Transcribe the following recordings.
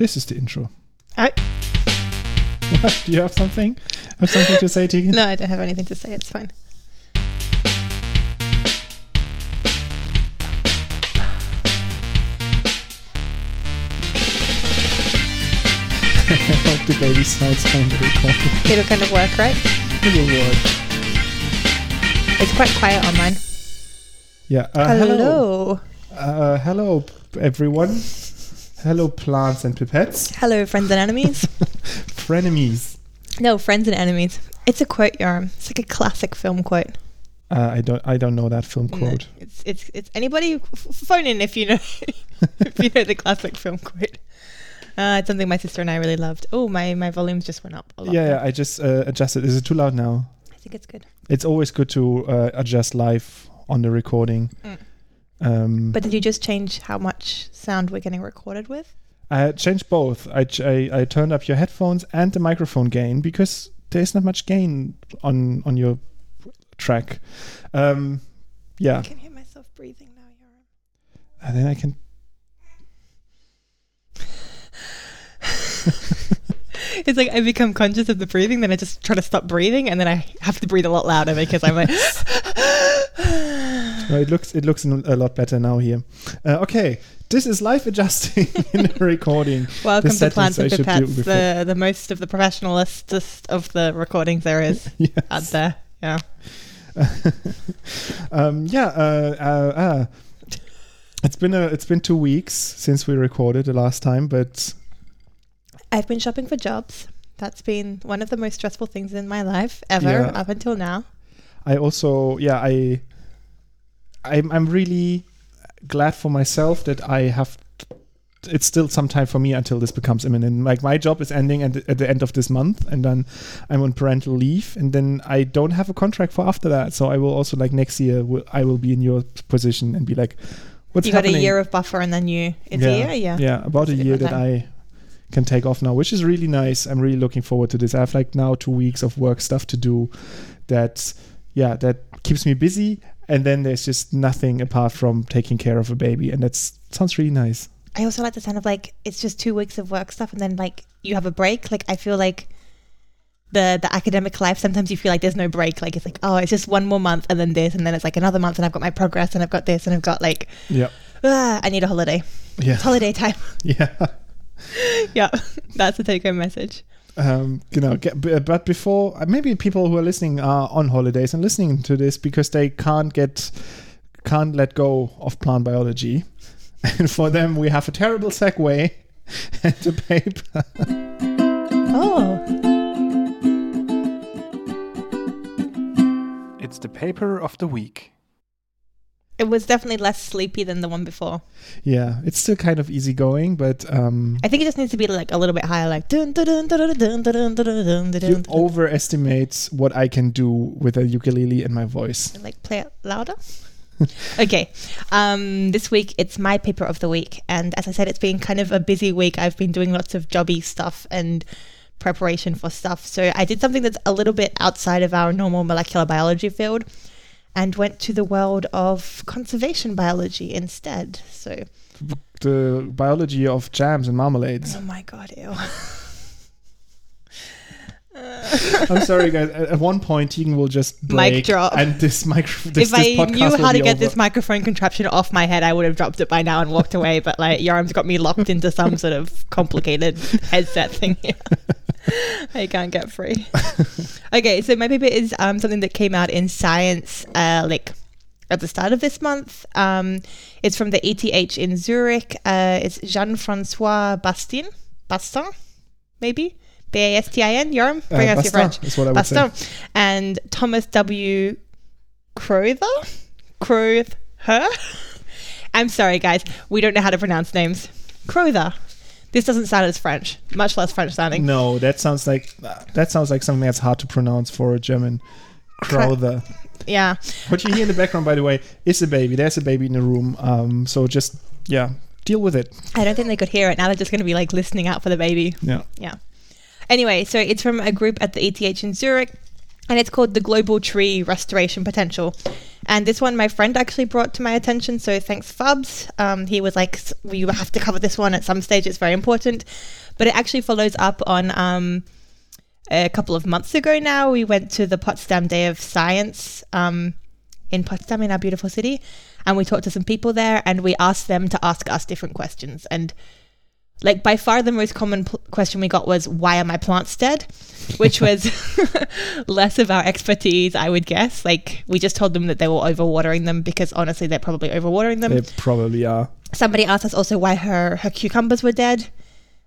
This is the intro. I, Do you have something? Have something to say, Tegan? no, I don't have anything to say. It's fine. I hope the baby sounds kind of. It'll kind of work, right? It will work. It's quite quiet on mine. Yeah. Uh, Hello. Uh, hello, everyone. Hello, plants and pipettes. Hello, friends and enemies. Frenemies. no, friends and enemies. It's a quote, Yoram. It's like a classic film quote. Uh, I don't. I don't know that film No, quote. It's it's it's anybody phone in if you know if you know the classic film quote. Uh, it's something my sister and I really loved. Oh, my my volumes just went up a lot. Yeah, yeah. I just uh, adjusted. Is it too loud now? I think it's good. It's always good to uh, adjust live on the recording. Mm. Um, But did you just change how much sound we're getting recorded with? I changed both. I, ch- I I turned up your headphones and the microphone gain because there's not much gain on on your track. Um, yeah, I can hear myself breathing now, Yoram. and then I can. It's like I become conscious of the breathing, then I just try to stop breathing, and then I have to breathe a lot louder because I'm like. No, it looks it looks a lot better now here. Uh, okay, this is live adjusting in the recording. Welcome The to Plants and Pipettes, the, the most of the professionalist of the recordings there is Yes. out there. Yeah. um, yeah. Uh, uh, uh, it's been a it's been two weeks since we recorded the last time, but I've been shopping for jobs. That's been one of the most stressful things in my life ever Yeah. up until now. I also yeah I I'm I'm really glad for myself that I have it's still some time for me until this becomes imminent. Like my job is ending at the, at the end of this month, and then I'm on parental leave, and then I don't have a contract for after that. So I will also like next year will, I will be in your position and be like, what's you got happening? a year of buffer and then you, it's a year? Yeah. yeah, about That's a year that I can take off now, which is really nice. I'm really looking forward to this. I have like now two weeks of work stuff to do that, yeah, that keeps me busy. And then there's just nothing apart from taking care of a baby. And that sounds really nice. I also like the sound of like, it's just two weeks of work stuff and then like you have a break. Like I feel like the the academic life sometimes you feel like there's no break like it's like oh it's just one more month and then this and then it's like another month and i've got my progress and i've got this and i've got like Yeah. ah, i need a holiday Yeah. it's holiday time Yeah. yeah that's the take home message um, you know, get, but before uh, maybe people who are listening are on holidays and listening to this because they can't get can't let go of plant biology, and for them we have a terrible segue and the paper. oh It's the paper of the week. It was definitely less sleepy than the one before. Yeah, it's still kind of easygoing, but um, I think it just needs to be like a little bit higher, like. You overestimate what I can do with a ukulele and my voice. Like play it louder. okay. Um, this week it's my paper of the week, and as I said, it's been kind of a busy week. I've been doing lots of jobby stuff and preparation for stuff. So I did something that's a little bit outside of our normal molecular biology field and went to the world of conservation biology instead so The biology of jams and marmalades. oh my god ew I'm sorry, guys. At one point, Tegan will just Mic break, drop. and this microphone. This, if I this podcast knew how to get over. this microphone contraption off my head, I would have dropped it by now and walked away. But like, Yoram's got me locked into some sort of complicated headset thing here. I can't get free. okay, so my paper is um, something that came out in Science, uh, like at the start of this month. Um, it's from the ETH in Zurich. Uh, it's Jean-Francois Bastin, Bastin, maybe B A S T I N. Uh, bring us your French. is what I would Bastin say. and Thomas W. Crowther. Crowther. I'm sorry, guys. We don't know how to pronounce names. Crowther. This doesn't sound as French, much less French sounding. No, that sounds like that sounds like something that's hard to pronounce for a German. Crowther. Yeah. What you hear in the background, by the way, is a baby. There's a baby in the room. Um, so just yeah, deal with it. I don't think they could hear it. Now they're just going to be like listening out for the baby. Yeah. Yeah. Anyway, so it's from a group at the ETH in Zurich, and it's called the Global Tree Restoration Potential. and this one my friend actually brought to my attention. So thanks, Fubs. Um, he was like, "We have to cover this one at some stage. It's very important." But it actually follows up on um, a couple of months ago. Now we went to the Potsdam Day of Science um, in Potsdam, in our beautiful city, and we talked to some people there, and we asked them to ask us different questions. And like by far the most common pl- question we got was why are my plants dead which was less of our expertise i would guess like we just told them that they were overwatering them because honestly they're probably overwatering them They probably are. somebody asked us also why her her cucumbers were dead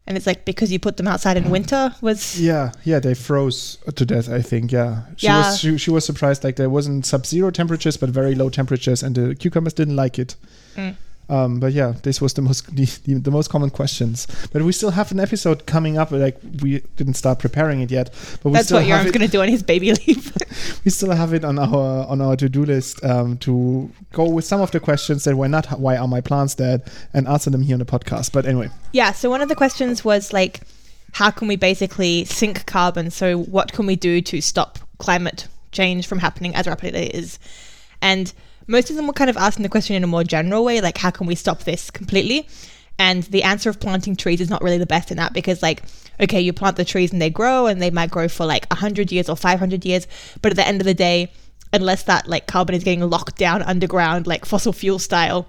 and it's like because you put them outside in winter was Yeah, yeah, they froze to death. I think. Yeah, she Yeah. was she, she was surprised. Like there wasn't sub-zero temperatures, but very low temperatures, and the cucumbers didn't like it. Mm. Um, but yeah, this was the most the, the, the most common questions. But we still have an episode coming up. Like we didn't start preparing it yet, but we that's still what Yoram's going to do on his baby leave we still have it on our on our to-do list um, to go with some of the questions that were not why are my plants dead and answer them here on the podcast. But anyway, Yeah, so one of the questions was like, how can we basically sink carbon? So, what can we do to stop climate change from happening as rapidly as it is? And most of them were kind of asking the question in a more general way, like, how can we stop this completely? And the answer of planting trees is not really the best in that because, like, okay, you plant the trees and they grow and they might grow for like 100 years or 500 years. But at the end of the day, unless that like carbon is getting locked down underground, like fossil fuel style,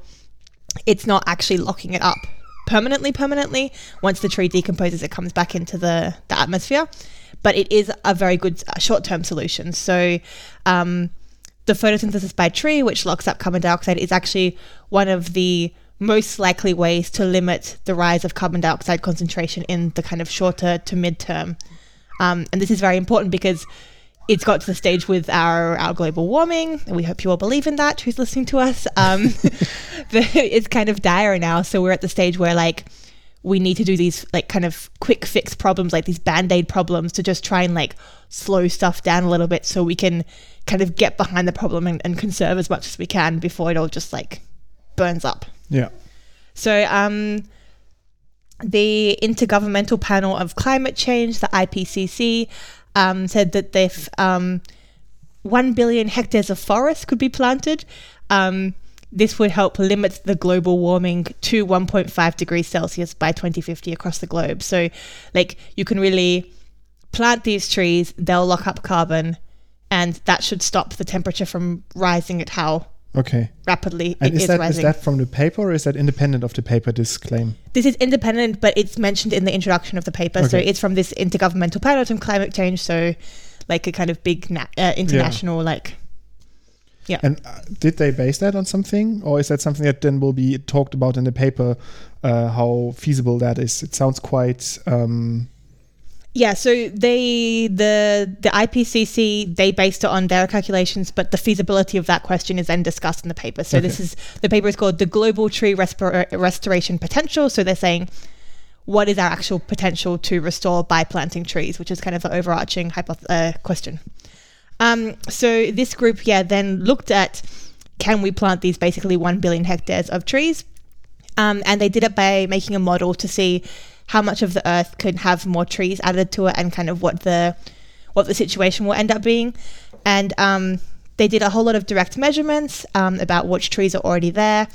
it's not actually locking it up permanently permanently once the tree decomposes it comes back into the, the atmosphere but it is a very good uh, short-term solution so um, the photosynthesis by tree which locks up carbon dioxide is actually one of the most likely ways to limit the rise of carbon dioxide concentration in the kind of shorter to mid-term um, and this is very important because it's got to the stage with our, our global warming, and we hope you all believe in that who's listening to us. Um, the, it's kind of dire now. So we're at the stage where like we need to do these like kind of quick fix problems, like these band aid problems, to just try and like slow stuff down a little bit, so we can kind of get behind the problem and, and conserve as much as we can before it all just like burns up. yeah, So, um, the Intergovernmental Panel of Climate Change, the IPCC, um, said that if um, 1 billion hectares of forest could be planted, um, this would help limit the global warming to 1.5 degrees Celsius by 2050 across the globe. So, like, you can really plant these trees, they'll lock up carbon, and that should stop the temperature from rising at how okay. rapidly And it is is that is rising. that from the paper or is that independent of the paper? This claim. This is independent, but it's mentioned in the introduction of the paper. So it's from this intergovernmental panel on climate change. So, like a kind of big na- uh, international, like yeah And uh, did they base that on something, or is that something that then will be talked about in the paper? Uh, how feasible that is? It sounds quite. Um, yeah. So they the the IPCC they based it on their calculations, but the feasibility of that question is then discussed in the paper. So this is the paper is called the Global Tree Respir- Restoration Potential. So they're saying. What is our actual potential to restore by planting trees, which is kind of the overarching hypoth- uh, question. Um, so this group, yeah, then looked at can we plant these basically 1 billion hectares of trees? Um, and they did it by making a model to see how much of the earth could have more trees added to it and kind of what the what the situation will end up being. And um, they did a whole lot of direct measurements um, about which trees are already there.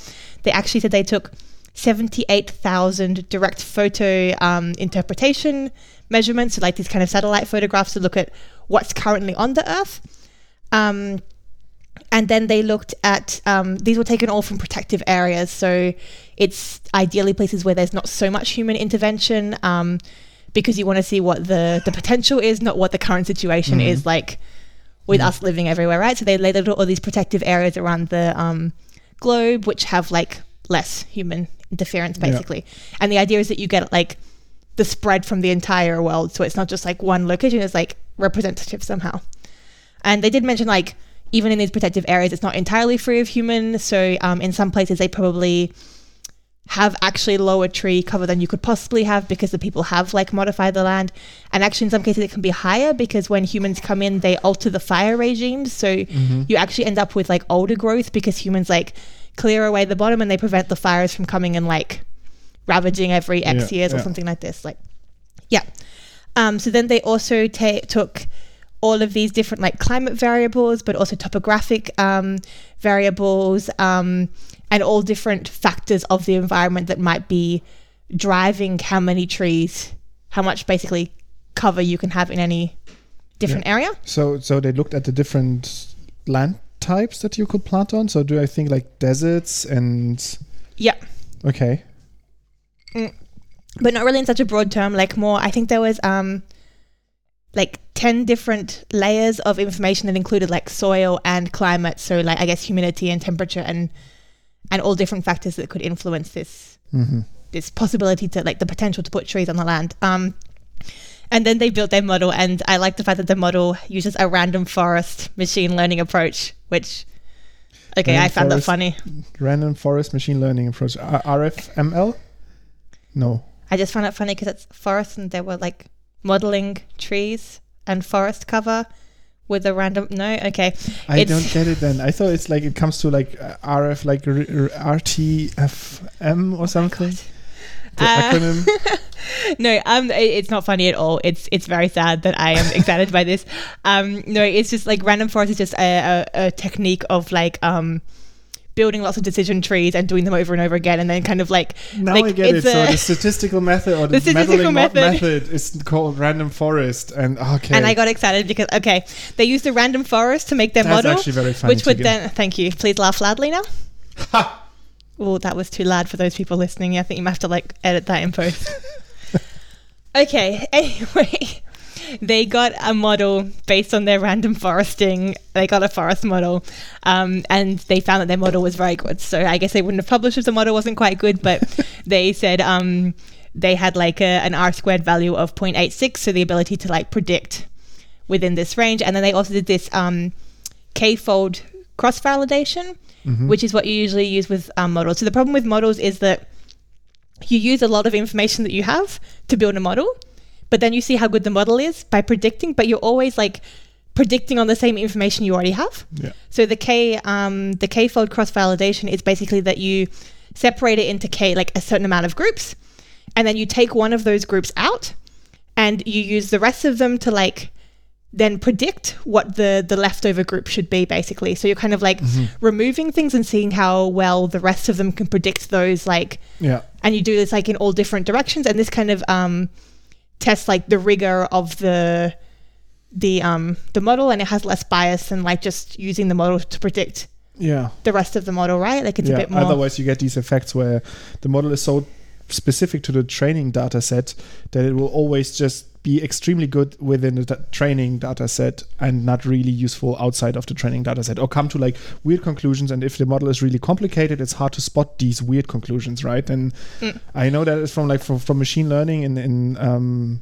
They actually said they took 78,000 direct photo um, interpretation measurements, so like these kind of satellite photographs to look at what's currently on the Earth. And then they looked at um, these were taken all from protective areas, so it's ideally places where there's not so much human intervention, um, because you want to see what the the potential is, not what the current situation is like with us living everywhere, right? So they laid out all these protective areas around the um, globe, which have like less human interference, Yeah. basically. And the idea is that you get like the spread from the entire world, so it's not just like one location; it's like representative somehow. And they did mention like even in these protective areas, it's not entirely free of human. So um, in some places, they probably have actually lower tree cover than you could possibly have because the people have like modified the land. And actually, in some cases, it can be higher because when humans come in, they alter the fire regimes. So you actually end up with like older growth because humans like clear away the bottom and they prevent the fires from coming and like ravaging every X Yeah, years or something like this. Like, yeah. Um, so then they also ta- took all of these different like climate variables, but also topographic um, variables, um, and all different factors of the environment that might be driving how many trees, how much basically cover you can have in any different area. So so they looked at the different land types that you could plant on. So do I think like deserts and Yeah. okay. but not really in such a broad term like more i think there was um like 10 different layers of information that included like soil and climate so like i guess humidity and temperature and and all different factors that could influence this hmm this possibility to like the potential to put trees on the land um and then they built their model and i like the fact that the model uses a random forest machine learning approach which okay Random i found that funny Random forest machine learning approach. R- RFML? No. I just found it funny because it's forest and they were like modeling trees and forest cover with a random. No, okay. I It's- don't get it then. I thought it's like it comes to like uh, RF like r- r- RTFM or something. The Uh, acronym. No, um, it- it's not funny at all. It's it's very sad that I am excited by this. Um, no, it's just like random forest is just a, a, a technique of like um. Building lots of decision trees and doing them over and over again, and then kind of like Now like, I get it. it's So a- the statistical method or the, The statistical method. method is called random forest. And ah, okay, And I got excited because okay, they used a random forest to make their that's model, actually very funny. which would then thank you. Please laugh loudly now. Ha! Oh, that was too loud for those people listening. I think you might have to like edit that in post. okay. Anyway, they got a model based on their random foresting. They got a forest model, um, and they found that their model was very good. So I guess they wouldn't have published if the model wasn't quite good, but they said um, they had like a, an R squared value of 0.86, so the ability to like predict within this range. And then they also did this um, k-fold cross validation, Mhm. which is what you usually use with um, models. So the problem with models is that you use a lot of information that you have to build a model, but then you see how good the model is by predicting, but you're always like predicting on the same information you already have. Yeah. So the K um, the K fold cross validation is basically that you separate it into K like a certain amount of groups, and then you take one of those groups out, and you use the rest of them to like then predict what the the leftover group should be basically. So you're kind of like removing things and seeing how well the rest of them can predict those like Yeah. and you do this like in all different directions and this kind of um tests like the rigor of the the um the model and it has less bias than like just using the model to predict Yeah. the rest of the model right like it's yeah. a bit more Otherwise, you get these effects where the model is so specific to the training data set that it will always just be extremely good within the training data set and not really useful outside of the training data set or come to like weird conclusions. And if the model is really complicated it's hard to spot these weird conclusions right? And Mm. i know that it's from like from, from machine learning in in um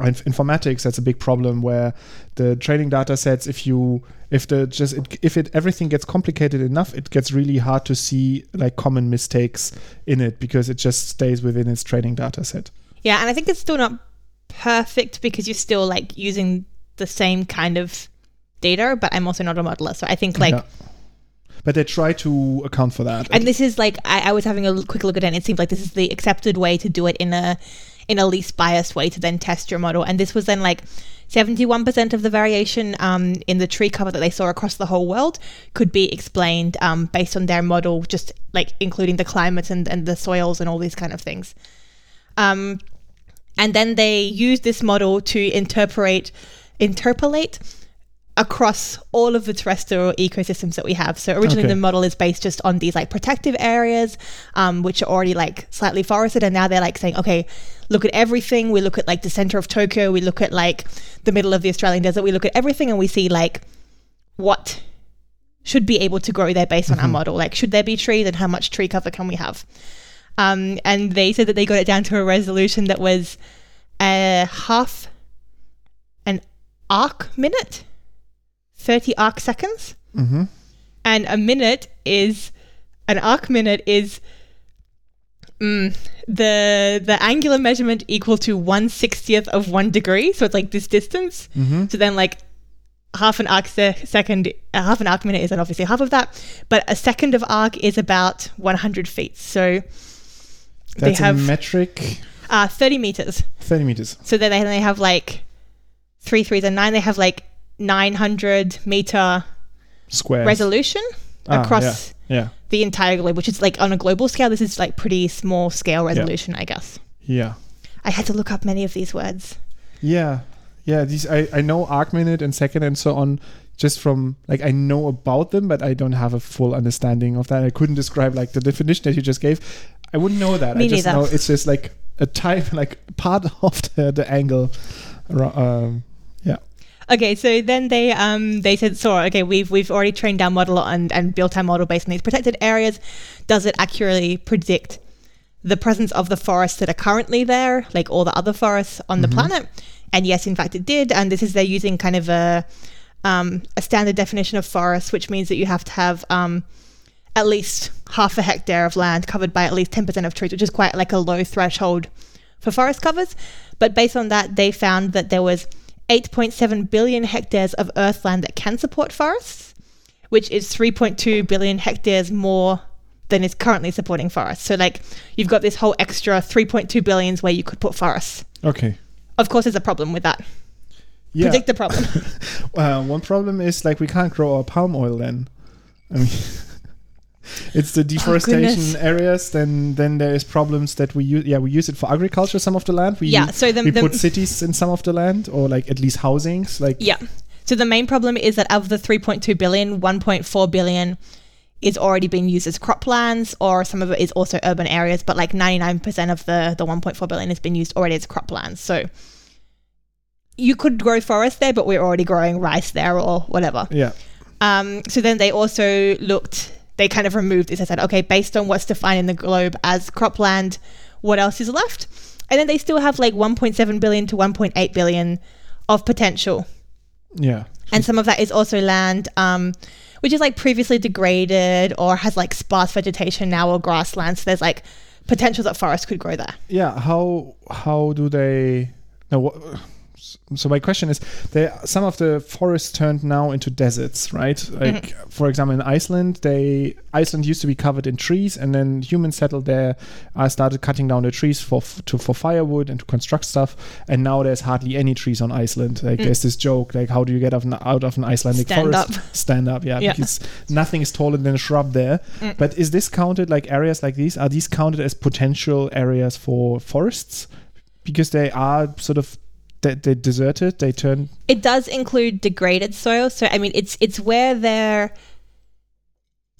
in informatics that's a big problem where the training data sets if you if the just it, if it everything gets complicated enough it gets really hard to see like common mistakes in it because it just stays within its training data set. Yeah and i think it's still not perfect because you're still like using the same kind of data but i'm also not a modeler so i think like Yeah. but they try to account for that. And this is like I, I was having a quick look at it and it seemed like this is the accepted way to do it in a in a least biased way to then test your model. And this was then like 71% of the variation um, in the tree cover that they saw across the whole world could be explained um, based on their model just like including the climate and, and the soils and all these kind of things. Um, and then they use this model to interpolate interpolate across all of the terrestrial ecosystems that we have. So originally Okay. the model is based just on these like protective areas, um, which are already like slightly forested, and now they're like saying, okay, look at everything. We look at like the center of Tokyo. We look at like the middle of the Australian desert. We look at everything, and we see like what should be able to grow there based on our model. Like, should there be trees, and how much tree cover can we have? Um, and they said that they got it down to a resolution that was a half an arc minute, 30 arc seconds. mm-hmm. And a minute is, an arc minute is mm, the the angular measurement equal to 1 60th of one degree. So it's like this distance. Mm-hmm. So then, like, half an arc se- second, uh, half an arc minute is then obviously half of that. But a second of arc is about 100 feet. So they have a metric uh, 30 meters. 30 meters So then they, they have like three threes and nine. They have like 900 meter Square resolution Ah, across Yeah. the entire globe, which is like on a global scale. This is like pretty small scale resolution, I guess. Yeah. I had to look up many of these words. Yeah. Yeah. These I, I know arc minute and second and so on just from like I know about them, but I don't have a full understanding of that. I couldn't describe like the definition that you just gave. I wouldn't know that. Me I just neither. know it's just like a type like part of the, the angle. Um, yeah. Okay, so then they um they said, so okay, we've we've already trained our model and and built our model based on these protected areas. Does it accurately predict the presence of the forests that are currently there, like all the other forests on the planet? And yes, in fact, it did. And this is they're using kind of a um, a standard definition of forest, which means that you have to have um, at least half a hectare of land covered by at least 10% of trees, which is quite like a low threshold for forest covers. But based on that, they found that there was 8.7 billion hectares of earthland that can support forests, which is 3.2 billion hectares more than is currently supporting forests. So, like, you've got this whole extra 3.2 billions where you could put forests. Okay. Of course, there's a problem with that. Yeah. Predict the problem. Uh, one problem is like we can't grow our palm oil then. I mean, it's the deforestation goodness. areas. Then then there is problems that we use. Yeah, we use it for agriculture. Some of the land we yeah. So the, we the put cities in some of the land or like at least housings. Like Yeah. So the main problem is that of the 3.2 billion, 1.4 billion is already being used as croplands, or some of it is also urban areas. But like 99% of the the 1.4 billion has been used already as croplands. So you could grow forest there, but we're already growing rice there or whatever. yeah, Um, so then they also looked, they kind of removed this. I said, okay, based on what's defined in the globe as cropland, what else is left? And then they still have like 1.7 billion to 1.8 billion of potential. yeah, And some of that is also land, um, which is like previously degraded or has like sparse vegetation now or grassland. So there's like potential that forests could grow there. yeah. How how do they? No. What, so my question is, they some of the forests turned now into deserts, right? Mm-hmm. Like for example, in Iceland, they Iceland used to be covered in trees, and then humans settled there, uh, started cutting down the trees for to for firewood and to construct stuff, and now there's hardly any trees on Iceland. Like mm. there's this joke, like how do you get out of an, out of an Icelandic Stand forest? up. Stand up, yeah, Yeah. because nothing is taller than a shrub there. Mm. But is this counted like areas like these? Are these counted as potential areas for forests? Because they are sort of they, they deserted. They turn It does include degraded soil. So I mean, it's it's where their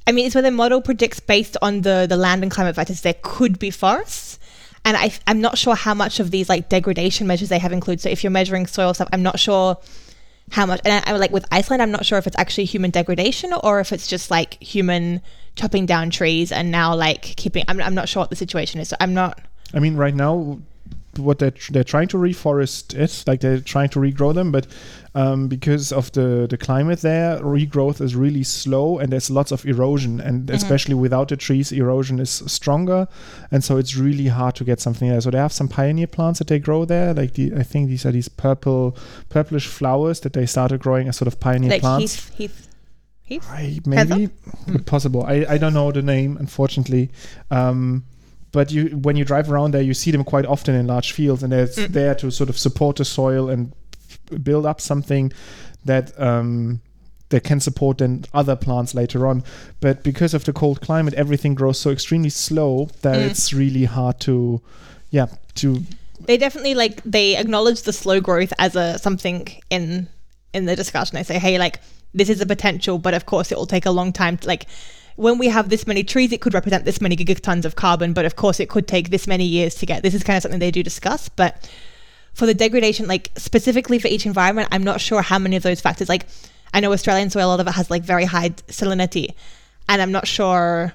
I mean, it's where the model predicts based on the the land and climate factors there could be forests. And I, I'm not sure how much of these like degradation measures they have included. So if you're measuring soil stuff, I'm not sure how much. And I, I like with Iceland, I'm not sure if it's actually human degradation or if it's just like human chopping down trees and now like keeping. I'm, I'm not sure what the situation is. So I'm not. I mean, right now, what they're they're trying to reforest it, like they're trying to regrow them, but um, because of the the climate there, regrowth is really slow, and there's lots of erosion, and especially without the trees, erosion is stronger, and so it's really hard to get something there. So they have some pioneer plants that they grow there, like the I think these are these purple purplish flowers that they started growing as sort of pioneer Like plants. Heath, Heath, Heath? I maybe possible. I, I don't know the name unfortunately. Um, but you when you drive around there, you see them quite often in large fields, and it's there to sort of support the soil and build up something that um, that can support then other plants later on. But because of the cold climate, everything grows so extremely slow that Mm. it's really hard to, yeah, to they definitely like they acknowledge the slow growth as a something in in the discussion I say hey like this is a potential but of course it will take a long time to, like when we have this many trees it could represent this many gigatons of carbon but of course it could take this many years to get this is kind of something they do discuss but for the degradation like specifically for each environment i'm not sure how many of those factors like i know australian soil a lot of it has like very high salinity and i'm not sure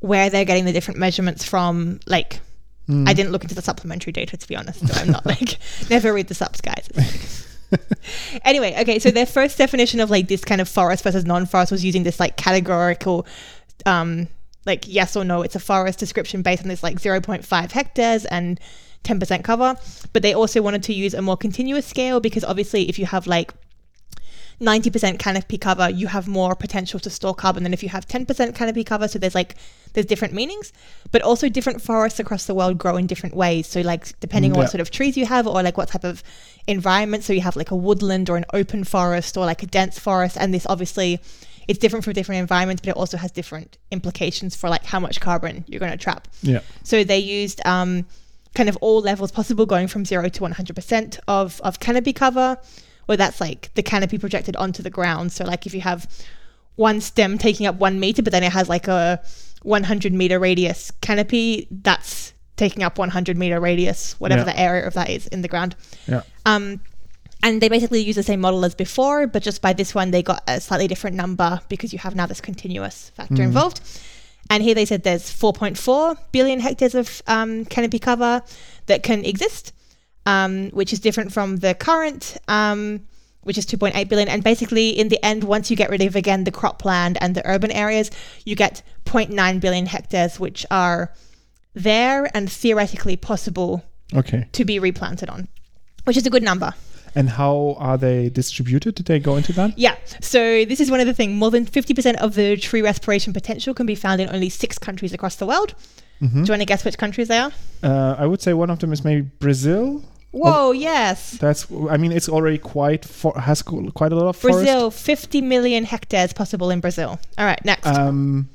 where they're getting the different measurements from like hmm. I didn't look into the supplementary data to be honest, so I'm not like never read the subs, guys. anyway, okay, so their first definition of like this kind of forest versus non-forest was using this like categorical, um, like yes or no, it's a forest description based on this like 0.5 hectares and 10% cover. But they also wanted to use a more continuous scale because obviously, if you have like 90% canopy cover, you have more potential to store carbon than if you have 10% canopy cover. So there's like there's different meanings, but also different forests across the world grow in different ways. So like depending on what sort of trees you have or like what type of environment. So you have like a woodland or an open forest or like a dense forest, and this obviously it's different for different environments, but it also has different implications for like how much carbon you're going to trap. Yeah. So they used um, kind of all levels possible, going from zero to 100% of, of canopy cover, where that's like the canopy projected onto the ground. So, like if you have one stem taking up one meter, but then it has like a 100 meter radius canopy, that's taking up 100 meter radius, whatever Yeah. the area of that is in the ground. Yeah. Um, and they basically use the same model as before, but just by this one, they got a slightly different number because you have now this continuous factor involved. And here they said there's 4.4 billion hectares of um, canopy cover that can exist, um, which is different from the current, um, which is 2.8 billion. And basically, in the end, once you get rid of again the cropland and the urban areas, you get 0.9 billion hectares, which are there and theoretically possible Okay. to be replanted on, which is a good number. And how are they distributed? Did they go into that? Yeah. So this is one of the things. More than 50% of the tree respiration potential can be found in only six countries across the world. Mhm. Do you want to guess which countries they are? Uh, I would say one of them is maybe Brazil. Whoa, yes. That's. I mean, it's already quite for, has quite a lot of forest. Brazil, 50 million hectares possible in Brazil. All right, next. Um,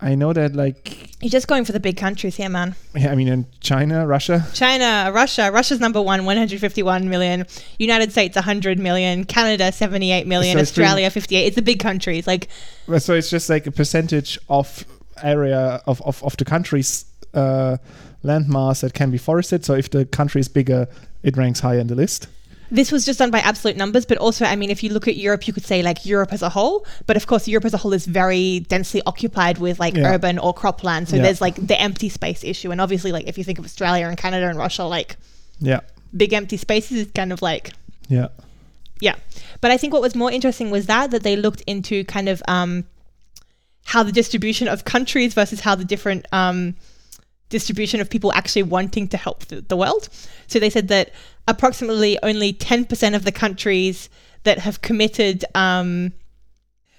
I know that like You're just going for the big countries here, man. yeah, I mean in China, Russia. China, Russia. Russia's number one, 151 million. United States, 100 million. Canada, 78 million. So it's Australia, 58. It's the big countries. Like, So it's just like a percentage of area of of, of the countries. uh, landmass that can be forested. So if the country is bigger, it ranks higher in the list. This was just done by absolute numbers, but also, I mean, if you look at Europe, you could say like Europe as a whole. But of course, Europe as a whole is very densely occupied with like Yeah. urban or cropland. So Yeah. there's like the empty space issue. And obviously, like if you think of Australia and Canada and Russia, like Yeah, big empty spaces is kind of like, yeah, yeah. But I think what was more interesting was that, that they looked into kind of um, how the distribution of countries versus how the different um, distribution of people actually wanting to help the, world. So they said that approximately only 10% of the countries that have committed um,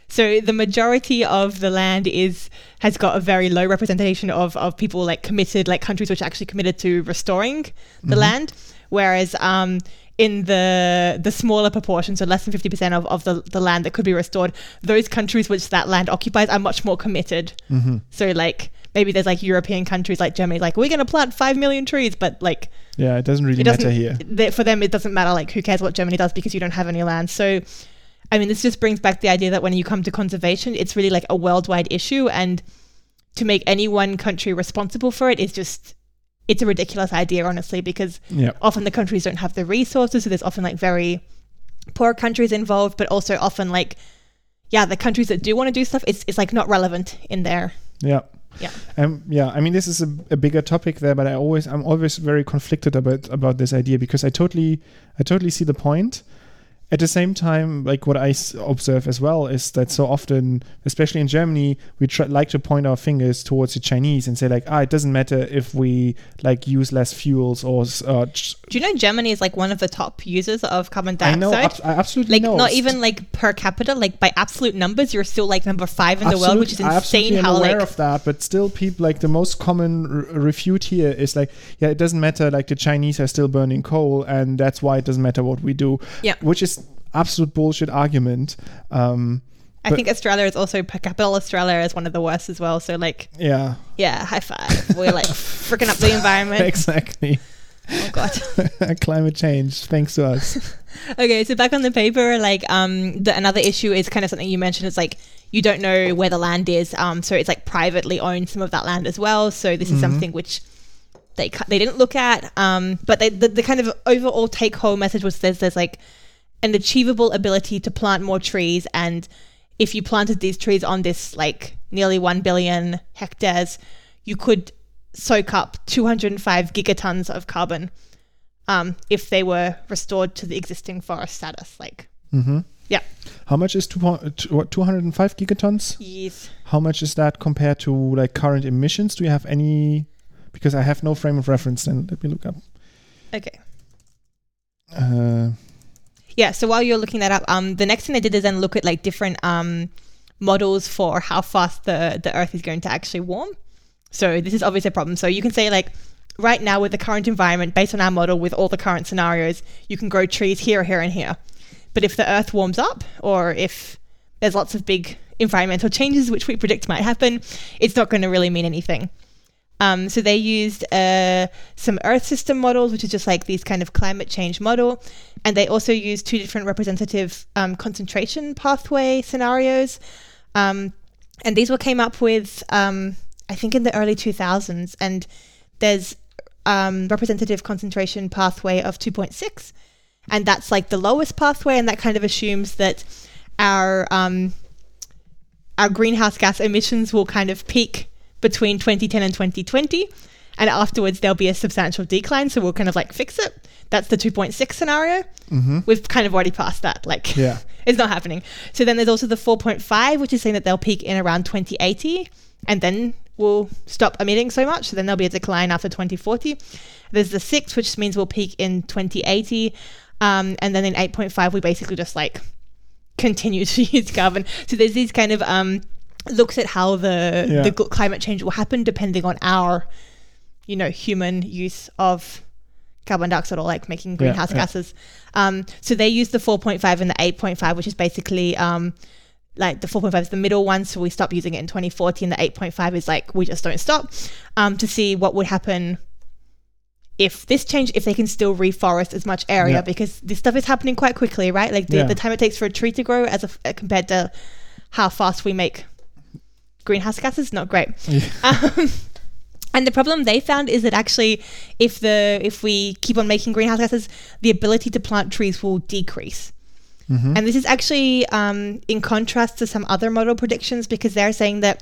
so the majority of the land is has got a very low representation of, of people like committed like countries which are actually committed to restoring the land. Whereas um, in the the smaller proportion so less than 50% of, of the, the land that could be restored those countries which that land occupies are much more committed. Hmm so like maybe there's like European countries like Germany like we're going to plant 5 million trees but like yeah. It doesn't really it doesn't matter here. for them it doesn't matter like who cares what Germany does because you don't have any land so I mean this just brings back the idea that when you come to conservation it's really like a worldwide issue and to make any one country responsible for it is just it's a ridiculous idea honestly because Yeah, often the countries don't have the resources so there's often like very poor countries involved but also often like yeah the countries that do want to do stuff it's, it's like not relevant in there yeah. Yeah. Um, yeah, I mean, this is a, a bigger topic there, but I always, I'm always very conflicted about about this idea because I totally, I totally see the point. At the same time, like what I observe as well is that so often, especially in Germany, we try, like to point our fingers towards the Chinese and say like, ah, it doesn't matter if we like use less fuels or uh, ch- do you know Germany is like one of the top users of carbon dioxide? I know, abs- I absolutely like know. not even like per capita like by absolute numbers you're still like number five in the world which is absolutely insane how aware like of that, but still, people like the most common r- refute here is like, yeah, it doesn't matter. Like the Chinese are still burning coal, and that's why it doesn't matter what we do. Yeah. which is absolute bullshit argument. Um, i but- think australia is also per capita australia is one of the worst as well so like yeah, yeah high five we're like freaking up the environment exactly. oh god Climate change, thanks to us. okay so back on the paper like um the another issue is kind of something you mentioned it's like you don't know where the land is um so it's like privately owned some of that land as well so this is Mhm. something which they they didn't look at um but they, the, the kind of overall take home message was there's there's like an achievable ability to plant more trees and if you planted these trees on this like nearly 1 billion hectares you could soak up 205 gigatons of carbon um, if they were restored to the existing forest status like mm-hmm. Yeah. How much is two, what, 205 gigatons? yes How much is that compared to like current emissions? Do you have any? Because I have no frame of reference. Then let me look up. okay Uh, Yeah. So while you're looking that up, um, the next thing they did is then look at like different um models for how fast the the Earth is going to actually warm. So this is obviously a problem. So you can say like right now with the current environment, based on our model with all the current scenarios, you can grow trees here, here, and here. But if the Earth warms up, or if there's lots of big environmental changes which we predict might happen, it's not going to really mean anything. Um, so they used uh, some Earth system models, which is just like these kind of climate change model, and they also used two different representative um, concentration pathway scenarios. Um, and these were came up with, um, I think, in the early 2000s. And there's um, representative concentration pathway of 2.6, and that's like the lowest pathway, and that kind of assumes that our um, our greenhouse gas emissions will kind of peak between 2010 and 2020 and afterwards there'll be a substantial decline. So we'll kind of like fix it that's the 2.6 scenario Mm-hmm. we've kind of already passed that like Yeah. it's not happening so then there's also the 4.5 which is saying that they'll peak in around 2080 and then we'll stop emitting so much so then there'll be a decline after 2040 there's the 6 which means we'll peak in 2080 um, and then in 8.5 we basically just like continue to use carbon so there's these kind of um, looks at how the Yeah. the climate change will happen depending on our you know human use of carbon dioxide or like making greenhouse yeah. gases um, so they use the 4.5 and the 8.5 which is basically um, like the 4.5 is the middle one so we stop using it in 2040 and the 8.5 is like we just don't stop um, to see what would happen if this change if they can still reforest as much area Yeah. because this stuff is happening quite quickly right like the, Yeah. the time it takes for a tree to grow as a, compared to how fast we make greenhouse gases not great Yeah. um, and the problem they found is that actually if the if we keep on making greenhouse gases the ability to plant trees will decrease Mhm. and this is actually um, in contrast to some other model predictions because they're saying that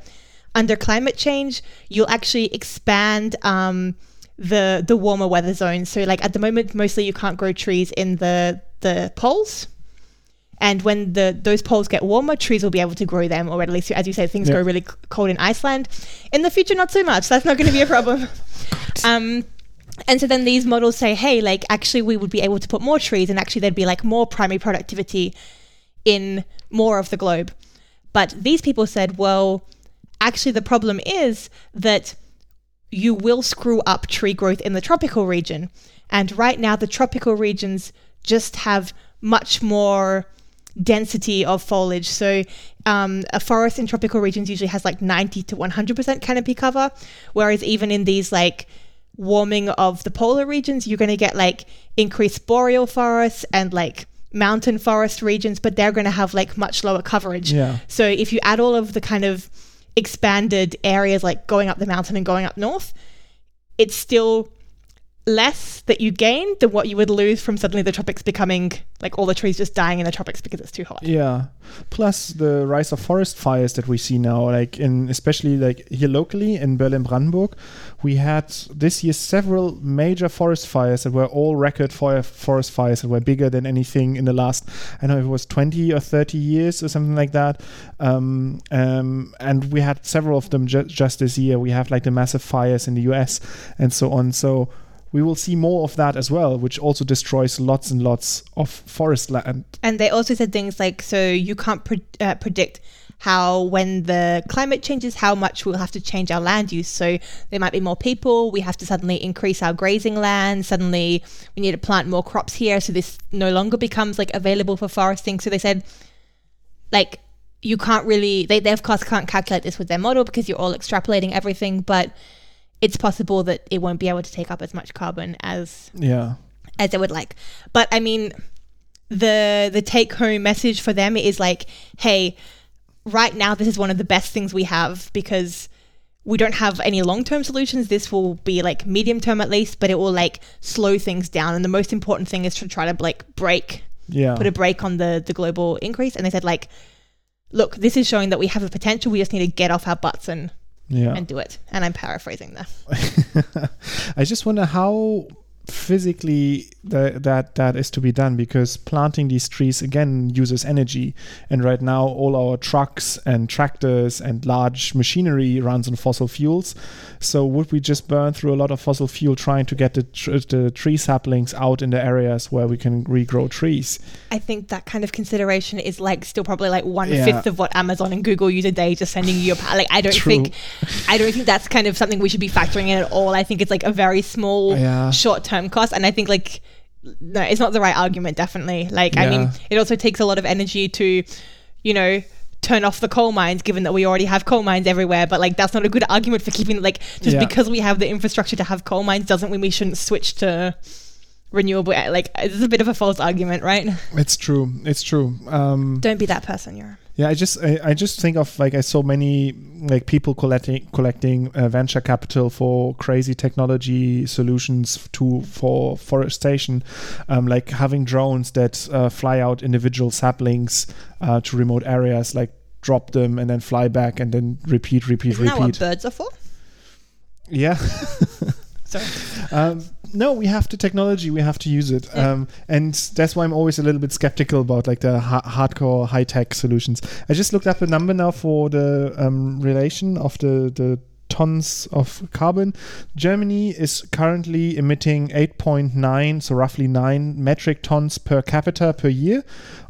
under climate change, you'll actually expand um, the the warmer weather zones. So, like at the moment, mostly you can't grow trees in the the poles. And when the those poles get warmer, trees will be able to grow them, or at least, as you say, things Yeah. go really c- cold in Iceland. In the future, not so much. That's not going to be a problem. um, and so then these models say, hey, like actually we would be able to put more trees, and actually there'd be like more primary productivity in more of the globe. But these people said, well, actually the problem is that you will screw up tree growth in the tropical region. And right now, the tropical regions just have much more density of foliage. So, um, a forest in tropical regions usually has like 90 to 100% canopy cover, whereas even in these like warming of the polar regions, you're going to get like increased boreal forests and like mountain forest regions, but they're going to have like much lower coverage. Yeah. So if you add all of the kind of expanded areas like going up the mountain and going up north, it's still less that you gain than what you would lose from suddenly the tropics becoming like all the trees just dying in the tropics because it's too hot. Yeah. Plus the rise of forest fires that we see now, like in especially like here locally in Berlin Brandenburg, we had this year several major forest fires that were all record fire forest fires that were bigger than anything in the last I don't know it was 20 or 30 years or something like that. Um, um, and we had several of them ju- just this year. We have like the massive fires in the US and so on. So we will see more of that as well, which also destroys lots and lots of forest land. And they also said things like, so you can't pre- uh, predict how, when the climate changes, how much we'll have to change our land use. So there might be more people. We have to suddenly increase our grazing land. Suddenly we need to plant more crops here. So this no longer becomes like available for foresting. So they said, like, you can't really, they, they of course can't calculate this with their model because you're all extrapolating everything, but it's possible that it won't be able to take up as much carbon as Yeah. as they would like. But I mean, the the take home message for them is like, hey, right now this is one of the best things we have because we don't have any long term solutions. This will be like medium term at least, but it will like slow things down. And the most important thing is to try to like break, Yeah. put a break on the the global increase. And they said like, look, this is showing that we have a potential. We just need to get off our butts and yeah. and do it. And I'm paraphrasing there. I just wonder how physically that that that is to be done because planting these trees again uses energy and right now all our trucks and tractors and large machinery runs on fossil fuels so would we just burn through a lot of fossil fuel trying to get the, tr- the tree saplings out in the areas where we can regrow trees I think that kind of consideration is like still probably like one Yeah. fifth of what Amazon and Google use a day just sending you your like I don't True. think I don't think that's kind of something we should be factoring in at all. I think it's like a very small Yeah. short term cost and I think like no, it's not the right argument definitely. Like I mean it also takes a lot of energy to you know turn off the coal mines given that we already have coal mines everywhere but like that's not a good argument for keeping like just Yeah. because we have the infrastructure to have coal mines doesn't mean we shouldn't switch to renewable like it's a bit of a false argument right? It's true. It's true. Um don't be that person you're Yeah, I just I, I just think of like I saw many like people collecting collecting uh, venture capital for crazy technology solutions to for forestation, um, like having drones that uh, fly out individual saplings uh, to remote areas, like drop them and then fly back and then repeat, repeat, Isn't that what repeat. birds are for? Yeah. Sorry. um, no, we have the technology. We have to use it, Yeah. um, and that's why I'm always a little bit skeptical about like the ha- hardcore high tech solutions. I just looked up a number now for the um, relation of the the tons of carbon. Germany is currently emitting 8.9, so roughly nine metric tons per capita per year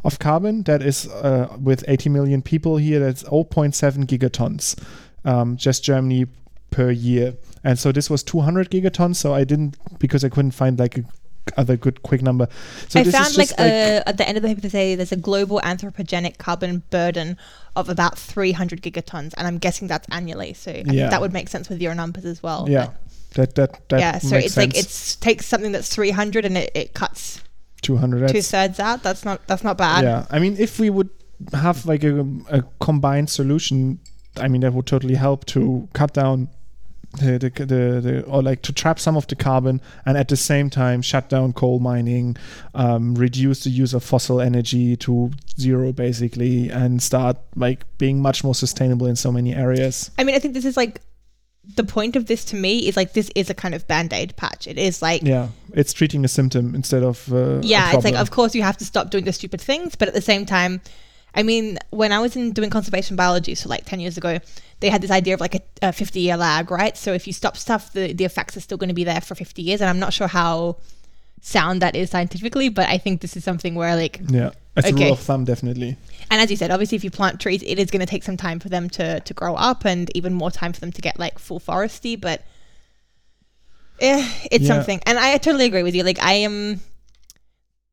of carbon. That is uh, with 80 million people here. That's 0.7 gigatons. Um, just Germany per year. And so this was 200 gigatons. So I didn't because I couldn't find like a other good quick number. So I this found is like, just a, at the end of the paper they say there's a global anthropogenic carbon burden of about 300 gigatons, and I'm guessing that's annually. So I Yeah. think that would make sense with your numbers as well. yeah, that that that yeah. So it's like it takes something that's 300 and it, it cuts 200. two thirds out. That's not that's not bad. yeah, I mean, if we would have like a, a combined solution, I mean, that would totally help to cut down the, the, the, the or like to trap some of the carbon and at the same time shut down coal mining, um, reduce the use of fossil energy to zero basically, and start like being much more sustainable in so many areas. I mean, I think this is like the point of this to me is like this is a kind of band aid patch. It is like Yeah, it's treating a symptom instead of uh, yeah, it's like of course you have to stop doing the stupid things, but at the same time, I mean, when I was in doing conservation biology, so like ten years ago, they had this idea of like a, a fifty year lag, right? So if you stop stuff, the the effects are still going to be there for fifty years, and I'm not sure how sound that is scientifically, but I think this is something where like, yeah, it's a Okay. rule of thumb definitely. and as you said, obviously if you plant trees, it is going to take some time for them to to grow up, and even more time for them to get like full foresty, but. Eh, it's Yeah. something, and I totally agree with you. Like, I am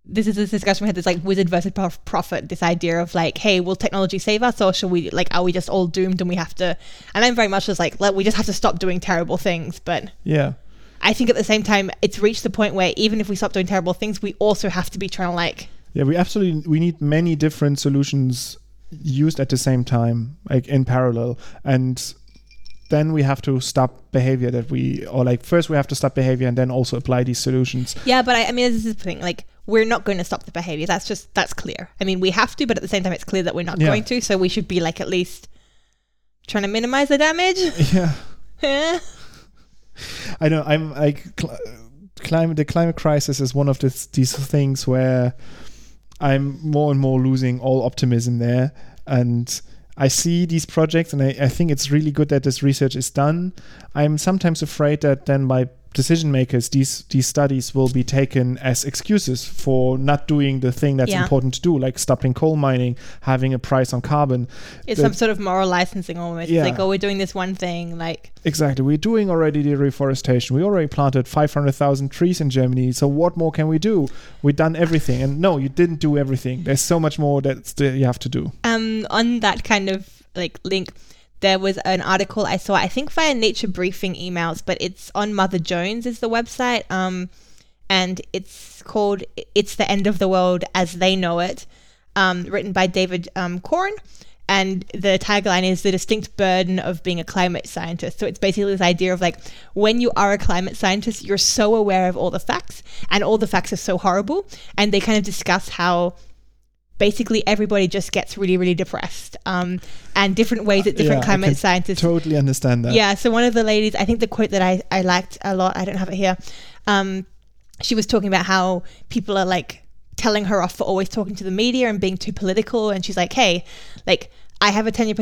this is this discussion we had this like wizard versus prophet this idea of like hey will technology save us or shall we like are we just all doomed and we have to and i'm very much just like we just have to stop doing terrible things but Yeah, i think at the same time it's reached the point where even if we stop doing terrible things we also have to be trying to like yeah, we absolutely we need many different solutions used at the same time, like in parallel, and then we have to stop behavior that we or like first we have to stop behavior and then also apply these solutions. yeah but i, I mean this is the thing like we're not going to stop the behavior that's just that's clear i mean we have to but at the same time it's clear that we're not Yeah. going to so we should be like at least trying to minimize the damage Yeah, Eh. I know. I'm like cl- climate. The climate crisis is one of this, these things where I'm more and more losing all optimism there, and I see these projects, and I, I think it's really good that this research is done. I'm sometimes afraid that then by decision makers, these these studies will be taken as excuses for not doing the thing that's Yeah. important to do, like stopping coal mining, having a price on carbon. it's The- some sort of moral licensing almost Yeah. it's like oh we're doing this one thing like Exactly. We're doing already the reforestation. We already planted 500,000 trees in Germany. So what more can we do? We've done everything. And no, you didn't do everything. There's so much more that still you have to do. um on that kind of like link there was an article i saw i think via nature briefing emails but it's on mother jones is the website um and it's called it's the end of the world as they know it um written by david um corn and the tagline is the distinct burden of being a climate scientist. So it's basically this idea of like when you are a climate scientist, you're so aware of all the facts, and all the facts are so horrible. And they kind of discuss how basically everybody just gets really really depressed um, and different ways that different Yeah, climate scientists Totally understand that. yeah so one of the ladies i think the quote that i, I liked a lot i don't have it here um, she was talking about how people are like telling her off for always talking to the media and being too political. And she's like, hey, like, I have a tenure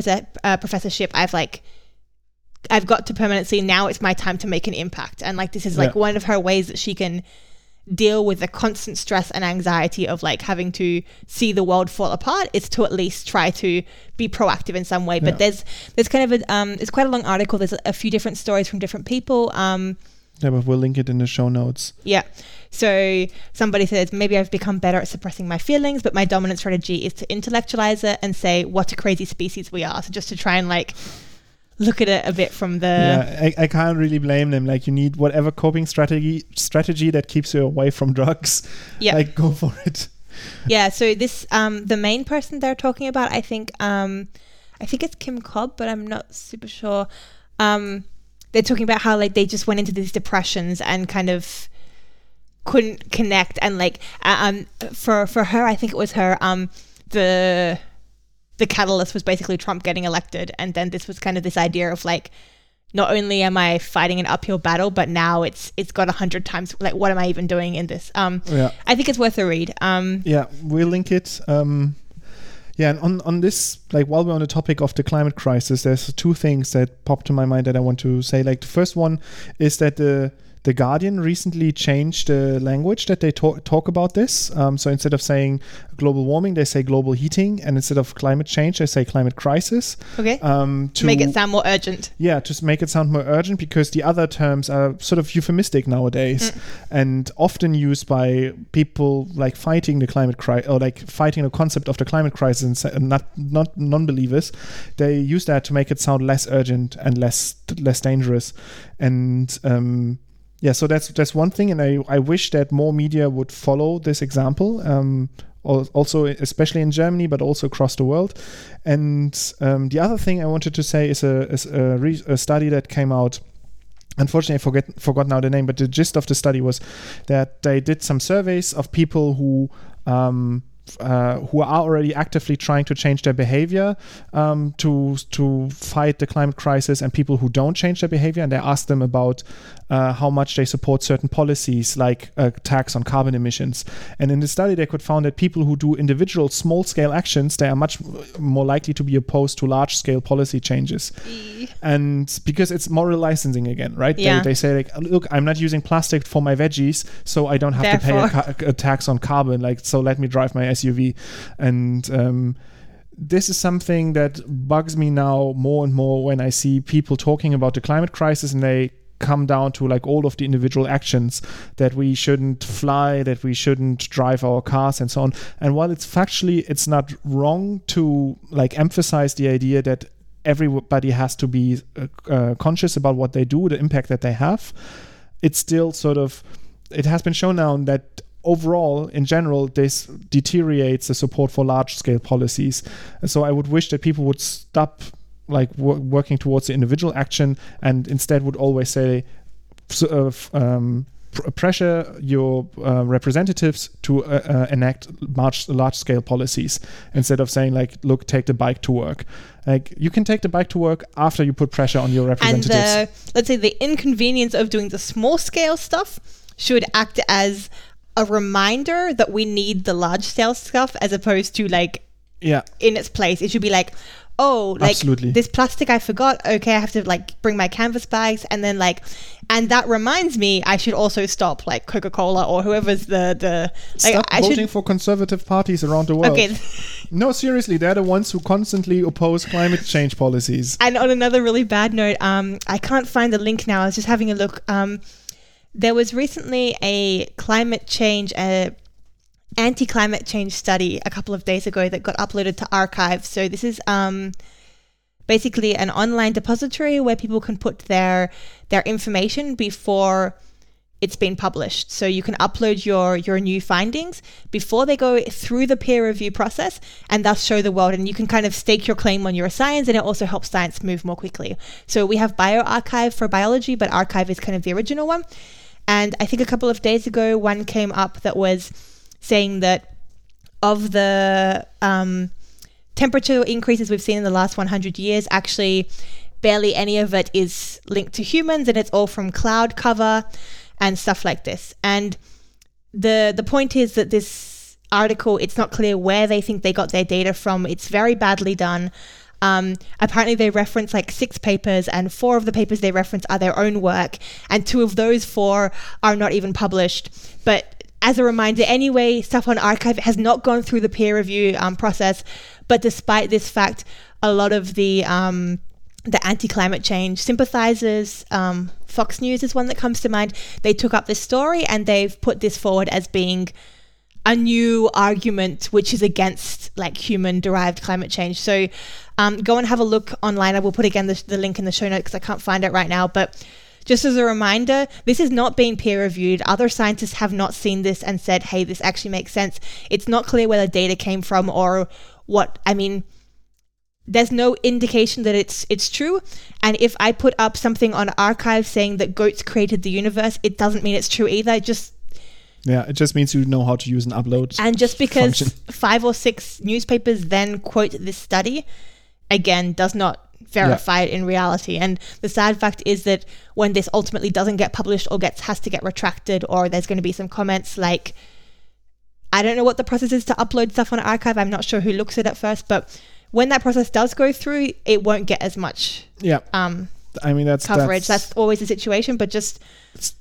uh, professorship. I've like, I've got to permanency. Now it's my time to make an impact. And like, this is like Yeah. one of her ways that she can deal with the constant stress and anxiety of like having to see the world fall apart is to at least try to be proactive in some way but Yeah. there's there's kind of a um it's quite a long article there's a few different stories from different people um Yeah, but we'll link it in the show notes. yeah. So somebody says, maybe I've become better at suppressing my feelings, but my dominant strategy is to intellectualize it and say, what a crazy species we are. So just to try and like look at it a bit from the. yeah, I, I can't really blame them. Like, you need whatever coping strategy strategy that keeps you away from drugs. Yeah. Like, go for it. Yeah. So this, um, the main person they're talking about, I think, um, I think it's Kim Cobb, but I'm not super sure. Um, they're talking about how like they just went into these depressions and kind of couldn't connect and like uh, um for for her I think it was her um the the catalyst was basically Trump getting elected and then this was kind of this idea of like not only am I fighting an uphill battle but now it's it's got a hundred times like what am I even doing in this um Yeah. I think it's worth a read um Yeah, we'll link it. Um, yeah, and on, on this, like while we're on the topic of the climate crisis, there's two things that pop to my mind that I want to say. Like the first one is that the the Guardian recently changed the language that they talk, talk about this. Um, so instead of saying global warming, they say global heating, and instead of climate change, they say climate crisis. okay Um, to make it sound more urgent yeah, to make it sound more urgent because the other terms are sort of euphemistic nowadays and often used by people like fighting the climate crisis or like fighting the concept of the climate crisis and not not non-believers. They use that to make it sound less urgent and less less dangerous. And um, yeah, so that's that's one thing, and I I wish that more media would follow this example. Um, also especially in Germany, but also across the world. And um, the other thing I wanted to say is a, is a, re- a study that came out. Unfortunately, I forget forgot now the name, but the gist of the study was that they did some surveys of people who um, uh, who are already actively trying to change their behavior um, to to fight the climate crisis, and people who don't change their behavior, and they asked them about uh, how much they support certain policies like a tax on carbon emissions. And in the study, they could found that people who do individual small scale actions, they are much more likely to be opposed to large scale policy changes and because it's moral licensing again, right? Yeah. They, they say like, look, I'm not using plastic for my veggies, so I don't have to pay a, ca- a tax on carbon. Like, so let me drive my SUV, and um, this is something that bugs me now more and more when I see people talking about the climate crisis and they come down to like all of the individual actions that we shouldn't fly that we shouldn't drive our cars and so on. And while it's factually it's not wrong to like emphasize the idea that everybody has to be uh, uh, conscious about what they do the impact that they have it's still sort of it has been shown now that overall in general this deteriorates the support for large scale policies. And so i would wish that people would stop like wo- working towards the individual action and instead would always say uh, um, pressure your uh, representatives to uh, uh, enact large large scale policies instead of saying like look take the bike to work. Like you can take the bike to work after you put pressure on your representatives and the let's say the inconvenience of doing the small scale stuff should act as a reminder that we need the large scale stuff as opposed to like yeah. in its place. It should be like oh like Absolutely. this plastic i forgot. Okay i have to like bring my canvas bags. And then like and that reminds me i should also stop like coca-cola or whoever's the the like stop i voting should for conservative parties around the world. Okay. No seriously they're the ones who constantly oppose climate change policies. And on another really bad note, um, I can't find the link now. I was just having a look. Um, there was recently a climate change, uh, anti-climate change study a couple of days ago that got uploaded to arXiv. So this is um, basically an online depository where people can put their their information before it's been published. So you can upload your your new findings before they go through the peer review process and thus show the world and you can kind of stake your claim on your science and it also helps science move more quickly. So we have bioRxiv for biology, but arXiv is kind of the original one. And I think a couple of days ago one came up that was saying that of the um, temperature increases we've seen in the last 100 years, actually, barely any of it is linked to humans, and it's all from cloud cover and stuff like this. And the the point is that this article it's not clear where they think they got their data from. It's very badly done. Um, apparently, they reference like six papers, and four of the papers they reference are their own work, and two of those four are not even published. But as a reminder, anyway, stuff on arXiv has not gone through the peer review um, process. But despite this fact, a lot of the um, the anti-climate change sympathizers, um, Fox News is one that comes to mind. They took up this story and they've put this forward as being a new argument which is against like human derived climate change. So um, go and have a look online. I will put again the, the link in the show notes because I can't find it right now. But just as a reminder, this is not being peer reviewed. Other scientists have not seen this and said, hey, this actually makes sense. It's not clear where the data came from or what, I mean, there's no indication that it's it's true and if i put up something on arXiv saying that goats created the universe it doesn't mean it's true either just Yeah, it just means you know how to use an upload. and just because function. five or six newspapers then quote this study again does not verify it in reality and the sad fact is that when this ultimately doesn't get published or gets has to get retracted or there's going to be some comments like i don't know what the process is to upload stuff on arXiv i'm not sure who looks at it first but when that process does go through it won't get as much yeah, um, I mean that's coverage That's, that's always the situation but just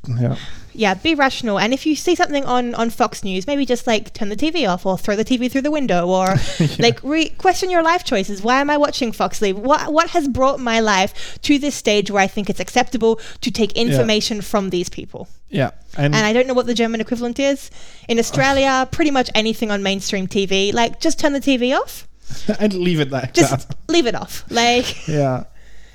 yeah, yeah, be rational. And if you see something on on Fox News, maybe just like turn the TV off or throw the TV through the window or like re- question your life choices. Why am I watching Fox Leave? What what has brought my life to this stage where I think it's acceptable to take information from these people? yeah, and, And I don't know what the German equivalent is. In Australia, pretty much anything on mainstream TV, like just turn the TV off. and leave it like Just that. leave it off. Like Yeah,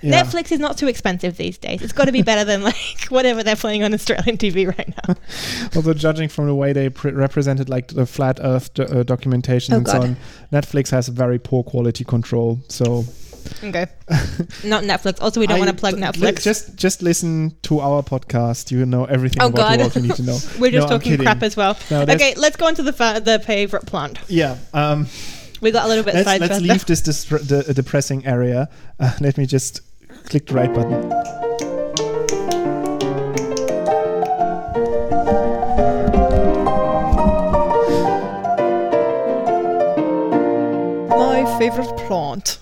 yeah. Netflix is not too expensive these days. It's got to be better than like whatever they're playing on Australian TV right now. Although judging from the way they pre- represented like the flat Earth do- uh, documentation Oh, and so on, Netflix has very poor quality control. So Okay. Not Netflix. Also, we don't want to plug li- Netflix. Just just listen to our podcast. You know everything Oh, about God. the world you need to know. We're just No, talking crap as well. No, okay, let's go on to the fa- the favorite plant. Yeah. Um, We got a little bit let's let's leave this dis- the, depressing area. Uh, let me just click the right button. My favorite plant.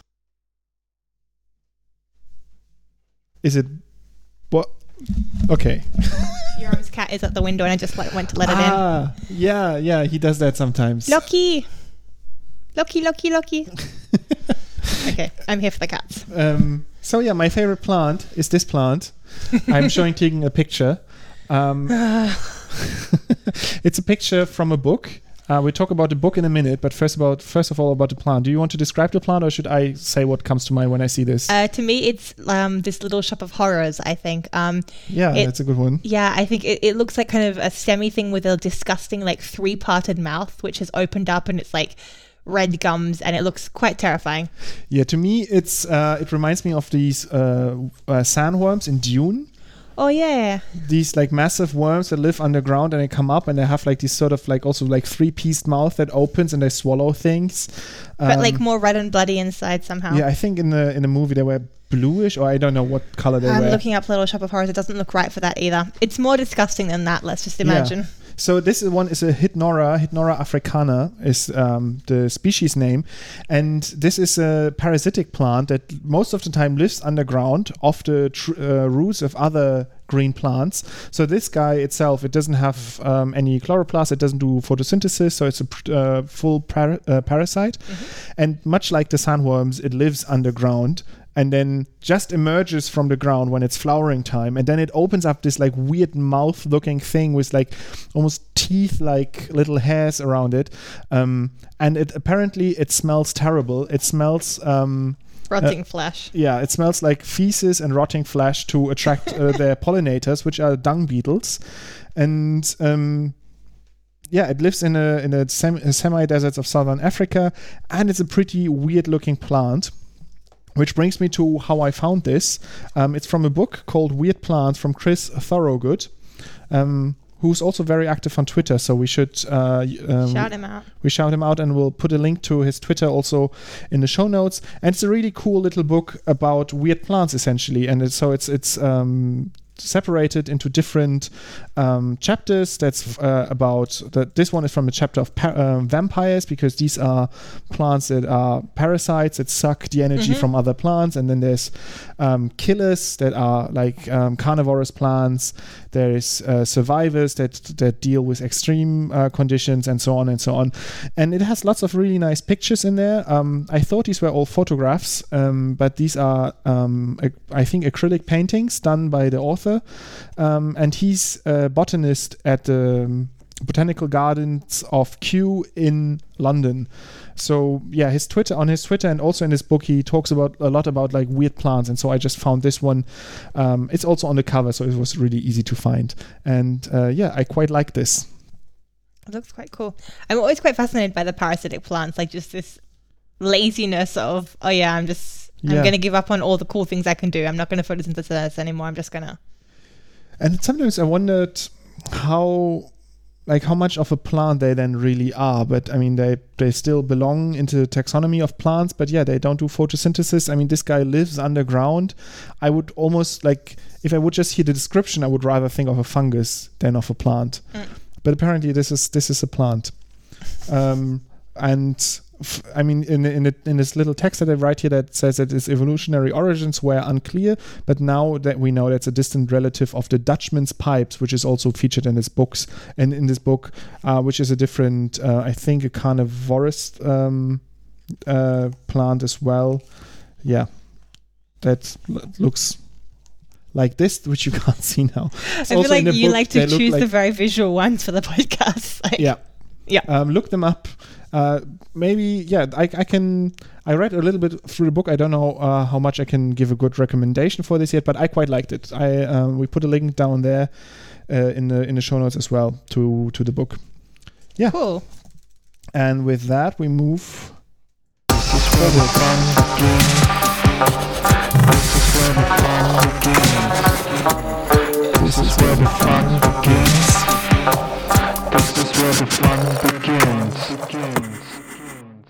Is it what? Okay. Yoram's cat is at the window, and I just like went to let it in. ah, yeah, yeah. He does that sometimes. Loki. Loki, Loki, Loki. okay, I'm here for the cats. Um, so yeah, my favorite plant is this plant. I'm showing taking a picture. Um, it's a picture from a book. Uh, we'll talk about the book in a minute, but first about first of all about the plant. Do you want to describe the plant, or should I say what comes to mind when I see this? Uh, to me, it's um, this little shop of horrors. I think. Um, yeah, it- that's a good one. yeah, I think it, it looks like kind of a semi thing with a disgusting like three parted mouth, which has opened up, and it's like red gums, and it looks quite terrifying. Yeah, to me, it's uh, it reminds me of these uh, uh, sandworms in Dune. Oh yeah, These like massive worms that live underground and they come up and they have like these sort of like also like three pieced mouth that opens and they swallow things. but like Um, more red and bloody inside somehow. Yeah, I think in the in the movie they were bluish, or I don't know what color they were. I'm looking up Little Shop of Horrors. It doesn't look right for that either. It's more disgusting than that. Let's just imagine. So this is one is a Hydnora, Hydnora africana is um, the species name, and this is a parasitic plant that most of the time lives underground off the tr- uh, roots of other green plants. So this guy itself, it doesn't have um, any chloroplast, it doesn't do photosynthesis, so it's a pr- uh, full par- uh, parasite, and much like the sandworms, it lives underground. And then just emerges from the ground when it's flowering time, and then it opens up this like weird mouth-looking thing with like almost teeth-like little hairs around it, um, and it apparently it smells terrible. It smells um, Rotting flesh. yeah, it smells like feces and rotting flesh to attract uh, their pollinators, which are dung beetles, and um, yeah, it lives in a in a sem- semi deserts of southern Africa, and it's a pretty weird looking plant. Which brings me to how I found this. Um, it's from a book called Weird Plants from Chris Thorogood, um, who's also very active on Twitter. So we should uh, um, Shout him out. we shout him out and we'll put a link to his Twitter also in the show notes. And it's a really cool little book about weird plants essentially. And it's, so it's it's um, separated into different um, chapters. That's uh, about that. This one is from a chapter of um, vampires because these are plants that are parasites that suck the energy Mhm. from other plants, and then there's um, killers that are like um, carnivorous plants. There's uh, survivors that that deal with extreme uh, conditions and so on and so on. And it has lots of really nice pictures in there. Um, I thought these were all photographs, um, but these are um, I think acrylic paintings done by the author, um, and he's a botanist at the Botanical Gardens of Kew in London. So yeah, his Twitter on his Twitter and also in his book he talks about a lot about like weird plants, and so I just found this one. Um, it's also on the cover, so it was really easy to find, and uh, yeah, I quite like this. It looks quite cool. I'm always quite fascinated by the parasitic plants, like just this laziness of, oh yeah, I'm just, Yeah. I'm going to give up on all the cool things I can do. I'm not going to photosynthesize anymore. I'm just going to. And sometimes I wondered how like how much of a plant they then really are. But i mean they they still belong into the taxonomy of plants. But yeah they don't do photosynthesis. I mean this guy lives underground. I would almost like if i would just hear the description i would rather think of a fungus than of a plant. Mm. but apparently this is this is a plant. Um, and I mean, in in, it, in this little text that I write here that says that its evolutionary origins were unclear, but now that we know that's a distant relative of the Dutchman's pipes, which is also featured in his books and in this book, uh, which is a different, uh, I think, a carnivorous um, uh, plant as well. Yeah, that looks like this, which you can't see now. It's I feel like you book, like to choose like- the very visual ones for the podcast. Like, yeah Yeah. um, look them up uh, maybe yeah I, I can i read a little bit through the book i don't know uh, how much i can give a good recommendation for this yet but i quite liked it i um, we put a link down there uh, in the in the show notes as well to to the book yeah. Cool. and with that we move This is where the fun begins. This is where the fun begins.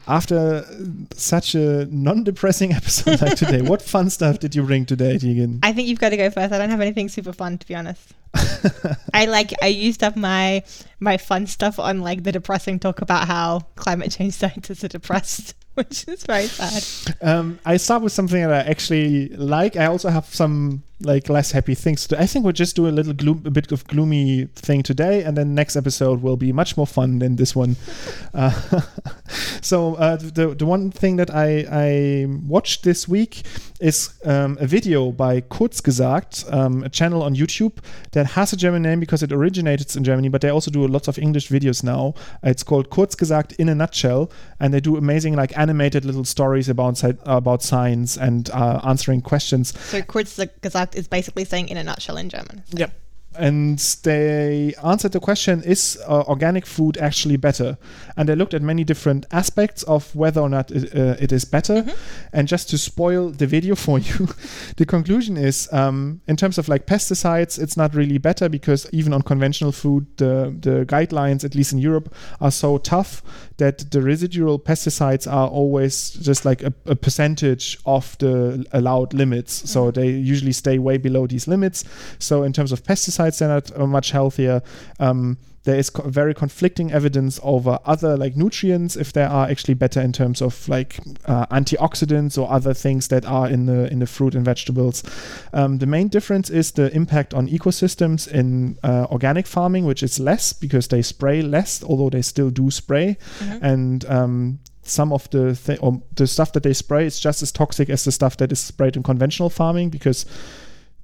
After such a non-depressing episode like today what fun stuff did you bring today Tegan? I think you've got to go first. I don't have anything super fun, to be honest. I like I used up my my fun stuff on like the depressing talk about how climate change scientists are depressed, which is very sad. Um, I start with something that I actually like. I also have some like less happy things to. I think we'll just do a little gloom, a bit of gloomy thing today, and then next episode will be much more fun than this one. Uh, so uh, the the one thing that I I watched this week is um, a video by Kurzgesagt, um, a channel on YouTube that has a German name because it originated in Germany, but they also do lots of English videos now. It's called Kurzgesagt in a nutshell, and they do amazing like animated little stories about about science and uh, answering questions. So Kurzgesagt is basically saying in a nutshell in German. Yep. And they answered the question Is uh, organic food actually better? And they looked at many different aspects of whether or not it, uh, it is better. And just to spoil the video for you, the conclusion is um, in terms of like pesticides, it's not really better because even on conventional food, the, the guidelines, at least in Europe, are so tough that the residual pesticides are always just like a, a percentage of the allowed limits. So they usually stay way below these limits. So in terms of pesticides, they're not uh, much healthier. Um, there is co- very conflicting evidence over other like nutrients if they are actually better in terms of like uh, antioxidants or other things that are in the in the fruit and vegetables. Um, the main difference is the impact on ecosystems in uh, organic farming, which is less because they spray less, although they still do spray, and um, some of the th- or the stuff that they spray is just as toxic as the stuff that is sprayed in conventional farming because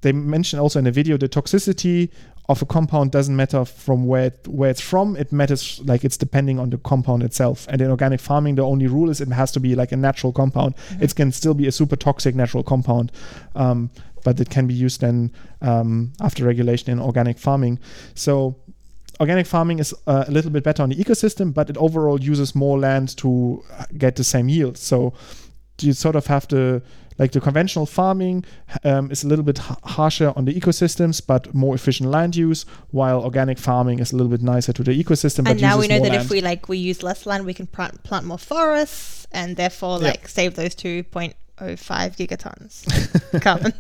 they mention also in the video the toxicity of a compound doesn't matter from where it, where it's from. It matters like it's depending on the compound itself. And in organic farming the only rule is it has to be like a natural compound. It can still be a super toxic natural compound um, but it can be used then um, after regulation in organic farming. So organic farming is uh, a little bit better on the ecosystem but it overall uses more land to get the same yield. So you sort of have to like the conventional farming um, is a little bit h- harsher on the ecosystems but more efficient land use while organic farming is a little bit nicer to the ecosystem but and now we know that land. if we like we use less land, we can plant, plant more forests and therefore Yeah. like save those 2.05 gigatons carbon.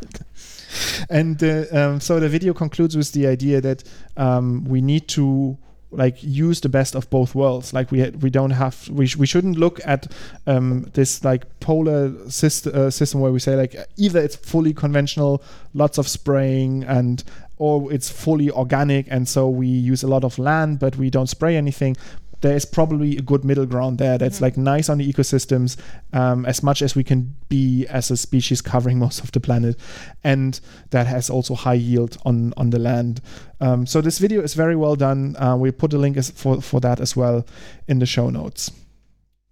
and uh, um, so the video concludes with the idea that um, we need to like use the best of both worlds. Like we we don't have we, sh- we shouldn't look at um, this like polar syst- uh, system where we say like either it's fully conventional lots of spraying and or it's fully organic and so we use a lot of land but we don't spray anything there is probably a good middle ground there that's like nice on the ecosystems um, as much as we can be as a species covering most of the planet and that has also high yield on on the land um, so this video is very well done uh, we put a link as for for that as well in the show notes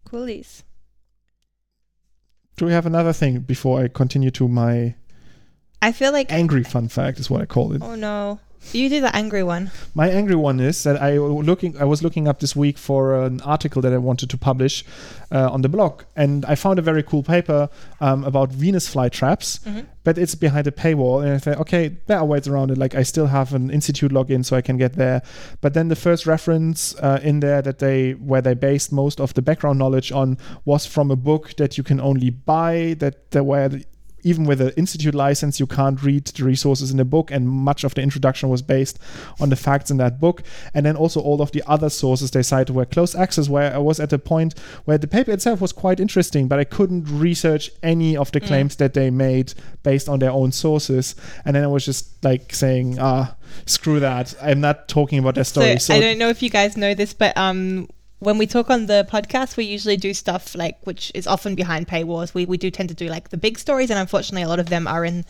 Coolies. do we have another thing before i continue to my I feel like. angry fun fact is what i call it Oh no. You do the angry one. My angry one is that I looking I was looking up this week for an article that I wanted to publish uh, on the blog, and I found a very cool paper um, about Venus flytraps, Mhm. but it's behind a paywall. And I thought, okay, there are ways around it. Like I still have an institute login, so I can get there. But then the first reference uh, in there that they where they based most of the background knowledge on was from a book that you can only buy. That that where even with an institute license, you can't read the resources in the book, and much of the introduction was based on the facts in that book. And then also all of the other sources they cited were closed access, where I was at a point where the paper itself was quite interesting, but I couldn't research any of the claims that they made based on their own sources. And then I was just like saying, ah, screw that. I'm not talking about their story. So, So, I don't know if you guys know this, but um, when we talk on the podcast, we usually do stuff like which is often behind paywalls. We we do tend to do like the big stories, and unfortunately, a lot of them are in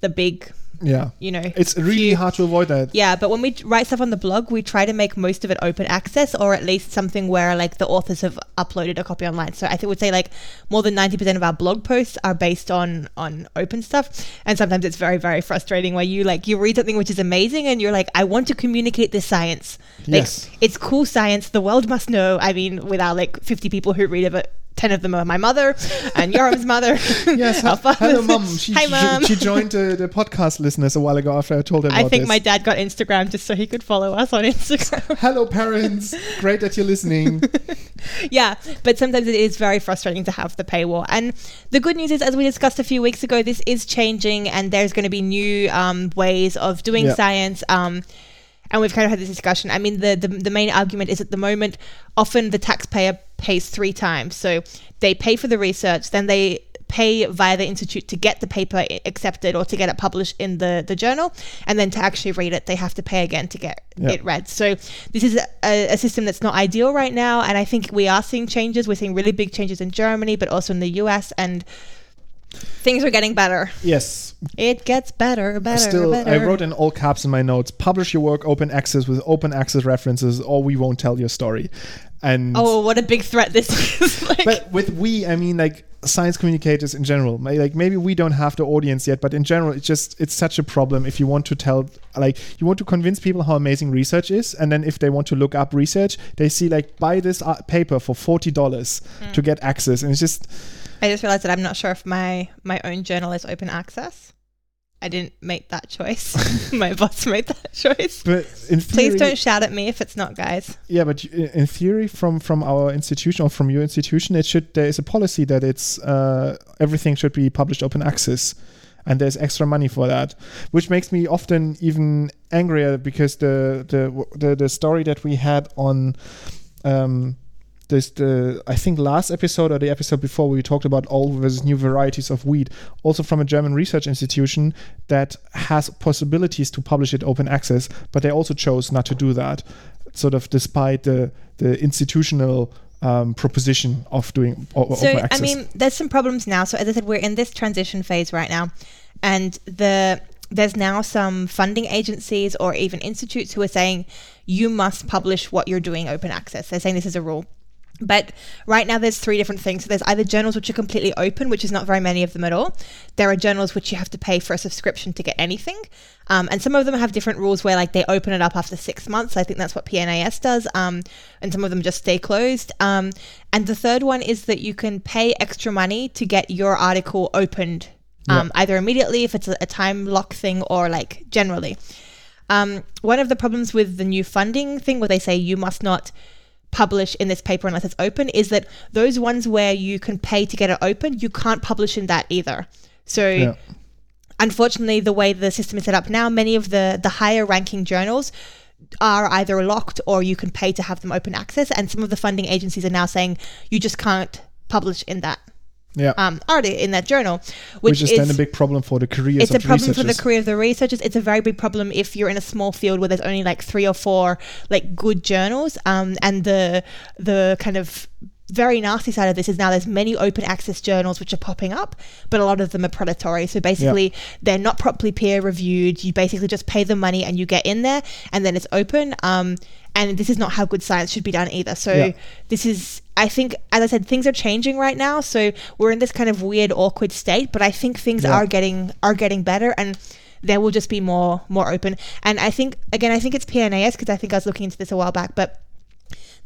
the big, yeah. you know. It's really few- hard to avoid that. Yeah, but when we write stuff on the blog, we try to make most of it open access, or at least something where like the authors have uploaded a copy online. So I think would say like more than ninety percent of our blog posts are based on on open stuff, and sometimes it's very very frustrating where you like you read something which is amazing, and you're like, I want to communicate this science. Like, Yes. it's cool science. The world must know. I mean, with our like fifty people who read of it. Ten of them are my mother and Yoram's mother. Yes, hello, mom. She, Hi, she- She, joined uh, the podcast listeners a while ago after I told her about I think this. my dad got Instagram just so he could follow us on Instagram. Hello, parents. Great that you're listening. yeah, but sometimes it is very frustrating to have the paywall. And the good news is, as we discussed a few weeks ago, this is changing, and there's going to be new um, ways of doing Yeah. science. Um, and we've kind of had this discussion. I mean, the, the the main argument is at the moment, often the taxpayer pays three times. So they pay for the research, then they pay via the institute to get the paper accepted or to get it published in the, the journal and then to actually read it they have to pay again to get Yeah. it read so this is a, a system that's not ideal right now and i think we are seeing changes we're seeing really big changes in germany but also in the us and things are getting better yes. it gets better better Still, better I wrote in all caps in my notes: publish your work open access with open access references, or we won't tell your story. And oh what a big threat this is like but with we, I mean like science communicators in general. May- Like maybe we don't have the audience yet, but in general, it's just it's such a problem if you want to tell like you want to convince people how amazing research is, and then if they want to look up research, they see like buy this uh, paper for forty dollars Hmm. to get access, and it's just I just realized that I'm not sure if my my own journal is open access. I didn't make that choice. my boss made that choice. but in theory, Please don't shout at me if it's not, guys. Yeah, but in theory, from from our institution or from your institution, it should there is a policy that it's uh, everything should be published open access, and there's extra money for that, which makes me often even angrier because the the the, the story that we had on. Um, this the I think last episode or the episode before we talked about old versus new varieties of wheat, also from a German research institution that has possibilities to publish it open access, but they also chose not to do that, sort of despite the the institutional um, proposition of doing o- So, open I mean, there's some problems now. So, as I said, we're in this transition phase right now, and the there's now some funding agencies or even institutes who are saying you must publish what you're doing open access. They're saying this is a rule. But right now, there's three different things. So there's either journals which are completely open, which is not very many of them at all. There are journals which you have to pay for a subscription to get anything, um, and some of them have different rules where like they open it up after six months. I think that's what PNAS does, um, and some of them just stay closed. Um, and the third one is that you can pay extra money to get your article opened, um, either immediately if it's a, a time lock thing or like generally. Um, one of the problems with the new funding thing, where they say you must not publish in this paper unless it's open, is that those ones where you can pay to get it open, you can't publish in that either. So Yeah. unfortunately, the way the system is set up now, many of the the higher ranking journals are either locked or you can pay to have them open access. And some of the funding agencies are now saying you just can't publish in that Yeah. um, article in that journal, which, which, is, then a big problem for the careers it's a problem for the career of the researchers. It's a very big problem if you're in a small field where there's only like three or four like good journals. Um, and the the kind of very nasty side of this is now there's many open access journals which are popping up, but a lot of them are predatory. So basically, they're not properly peer reviewed. You basically just pay the money and you get in there, and then it's open. Um, and this is not how good science should be done either. So Yeah. this is, I think, as I said, things are changing right now. So we're in this kind of weird, awkward state. But I think things Yeah. are getting are getting better, and there will just be more more open. And I think again, I think it's PNAS because I think I was looking into this a while back, but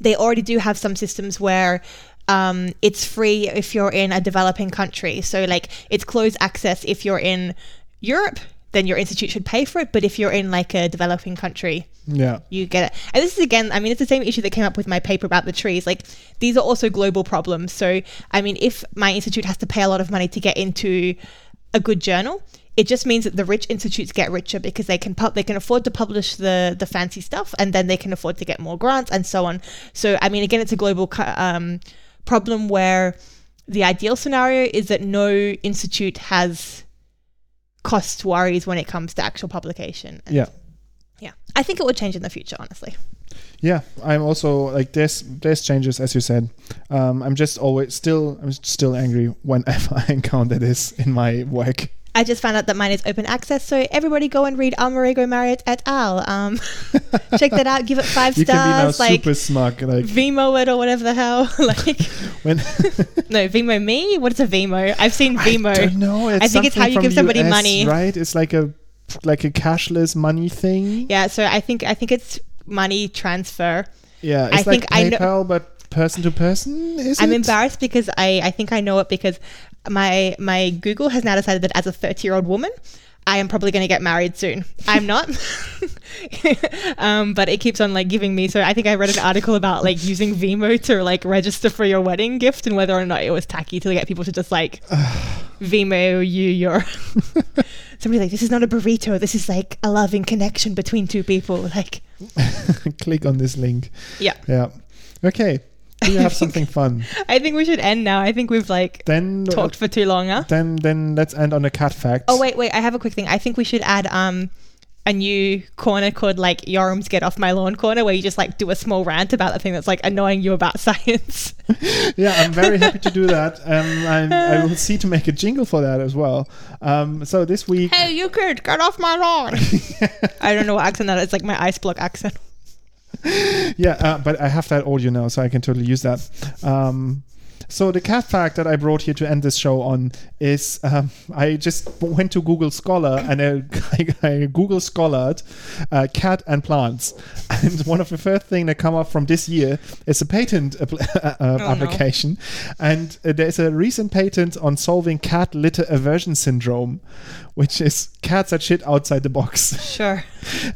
they already do have some systems where um, it's free if you're in a developing country. So like it's closed access if you're in Europe. Then your institute should pay for it, but if you're in like a developing country, yeah. you get it. And this is again, I mean, it's the same issue that came up with my paper about the trees. Like these are also global problems. So I mean, if my institute has to pay a lot of money to get into a good journal, it just means that the rich institutes get richer because they can pub- they can afford to publish the the fancy stuff, and then they can afford to get more grants and so on. So I mean, again, it's a global um, problem where the ideal scenario is that no institute has cost worries when it comes to actual publication. And Yeah. yeah, I think it will change in the future, honestly. Yeah, I'm also like there's there's changes as you said. Um, I'm just always still I'm still angry whenever I encounter this in my work. I just found out that mine is open access, so everybody go and read Armarego Marriott et al. Um, check that out, give it five You can be now stars, like super smug. Like Vimo it or whatever the hell. like when no Vimo me. What's a Vimo? I've seen Vimo. I don't know. It's I think it's how you give somebody US, money. right? It's like a like a cashless money thing. Yeah, so I think I think it's money transfer. Yeah, I it's like think I know- PayPal, but person to person. Is I'm it? embarrassed because I, I think I know it because my my Google has now decided that as a 30 year old woman, I am probably going to get married soon. I'm not, um, but it keeps on like giving me. So I think I read an article about like using Vimo to like register for your wedding gift and whether or not it was tacky to get people to just like Vimo you your. somebody like, this is not a burrito. This is like a loving connection between two people. Like, Click on this link. yeah. Yeah. Okay. Do you have something fun? I think we should end now. I think we've like Then talked for too long, huh? then then let's end on a cat fact. Oh wait, wait! I have a quick thing. I think we should add um a new corner called like Yoram's Get Off My Lawn corner, where you just like do a small rant about the thing that's like annoying you about science. Yeah, I'm very happy to do that. Um, I will see to make a jingle for that as well. Um, so this week, hey, you kid, get off my lawn! I don't know what accent that is. It's like my ice block accent. yeah, uh, but I have that audio now, so I can totally use that. Um, so the cat fact that I brought here to end this show on is um, I just went to Google Scholar and I, I, I Google scholared uh, cat and plants, and one of the first thing that come up from this year is a patent appl- uh, uh, no. application, and uh, there's a recent patent on solving cat litter aversion syndrome, which is cats that shit outside the box. Sure.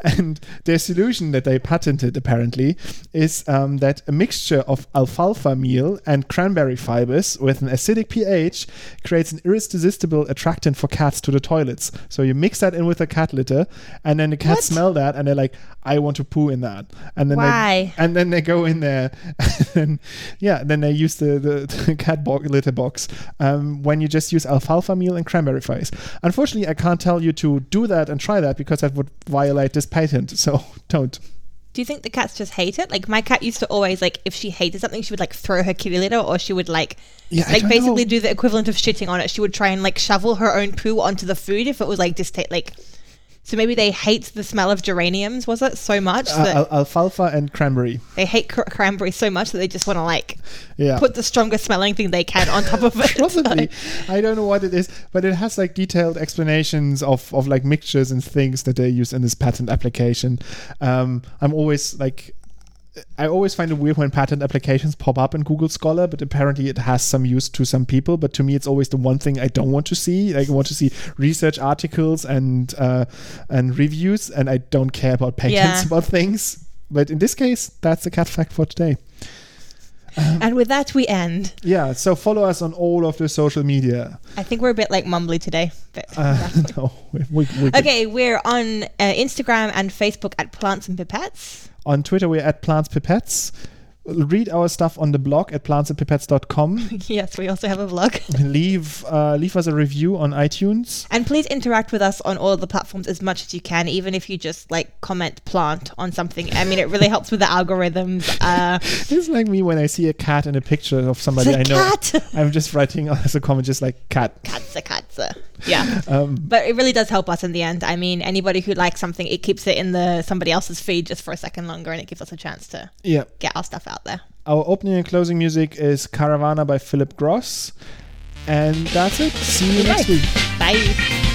And their solution that they patented apparently is um, that a mixture of alfalfa meal and cranberry fibers with an acidic pH creates an irresistible attractant for cats to the toilets. So you mix that in with a cat litter, and then the cats What? smell that, and they're like, "I want to poo in that." And then Why? They, and then they go in there, and yeah, then they use the the, the cat bo- litter box um, when you just use alfalfa meal and cranberry fibers. Unfortunately, I can't tell you to do that and try that because that would violate this patent. So don't. Do you think the cats just hate it? Like my cat used to always like if she hated something, she would like throw her kitty litter, or she would like Yeah, like basically know. do the equivalent of shitting on it. She would try and like shovel her own poo onto the food if it was like just like. So maybe they hate the smell of geraniums, was it so much Uh, that al- alfalfa and cranberry. they hate cr- cranberry so much that they just want to like Yeah. put the strongest smelling thing they can on top of it. Probably. I don't know what it is, but it has like detailed explanations of, of like mixtures and things that they use in this patent application. Um, I'm always like, I always find it weird when patent applications pop up in Google Scholar, but apparently it has some use to some people. But to me, it's always the one thing I don't want to see. Like, I want to see research articles and uh, and reviews, and I don't care about patents Yeah. about things. But in this case, that's the cat fact for today. and with that, we end. Yeah, so follow us on all of the social media. I think we're a bit like mumbly today. But Uh, no, we, we, we okay, we're on uh, Instagram and Facebook at Plants and Pipettes. On Twitter, we're at Plants Pipettes. Read our stuff on the blog at plantsandpipettes.com. yes, we also have a vlog. leave uh, leave us a review on iTunes. And please interact with us on all the platforms as much as you can, even if you just like comment plant on something. I mean, it really helps with the algorithms. Uh, It's like me when I see a cat in a picture of somebody I know. cat. I'm just writing as a comment, just like cat. Katze, katze. Yeah. Um, But it really does help us in the end. I mean, anybody who likes something, it keeps it in the somebody else's feed just for a second longer, and it gives us a chance to yeah. get our stuff out there. Our opening and closing music is Caravana by Philip Gross. And that's it. See you next week. Bye.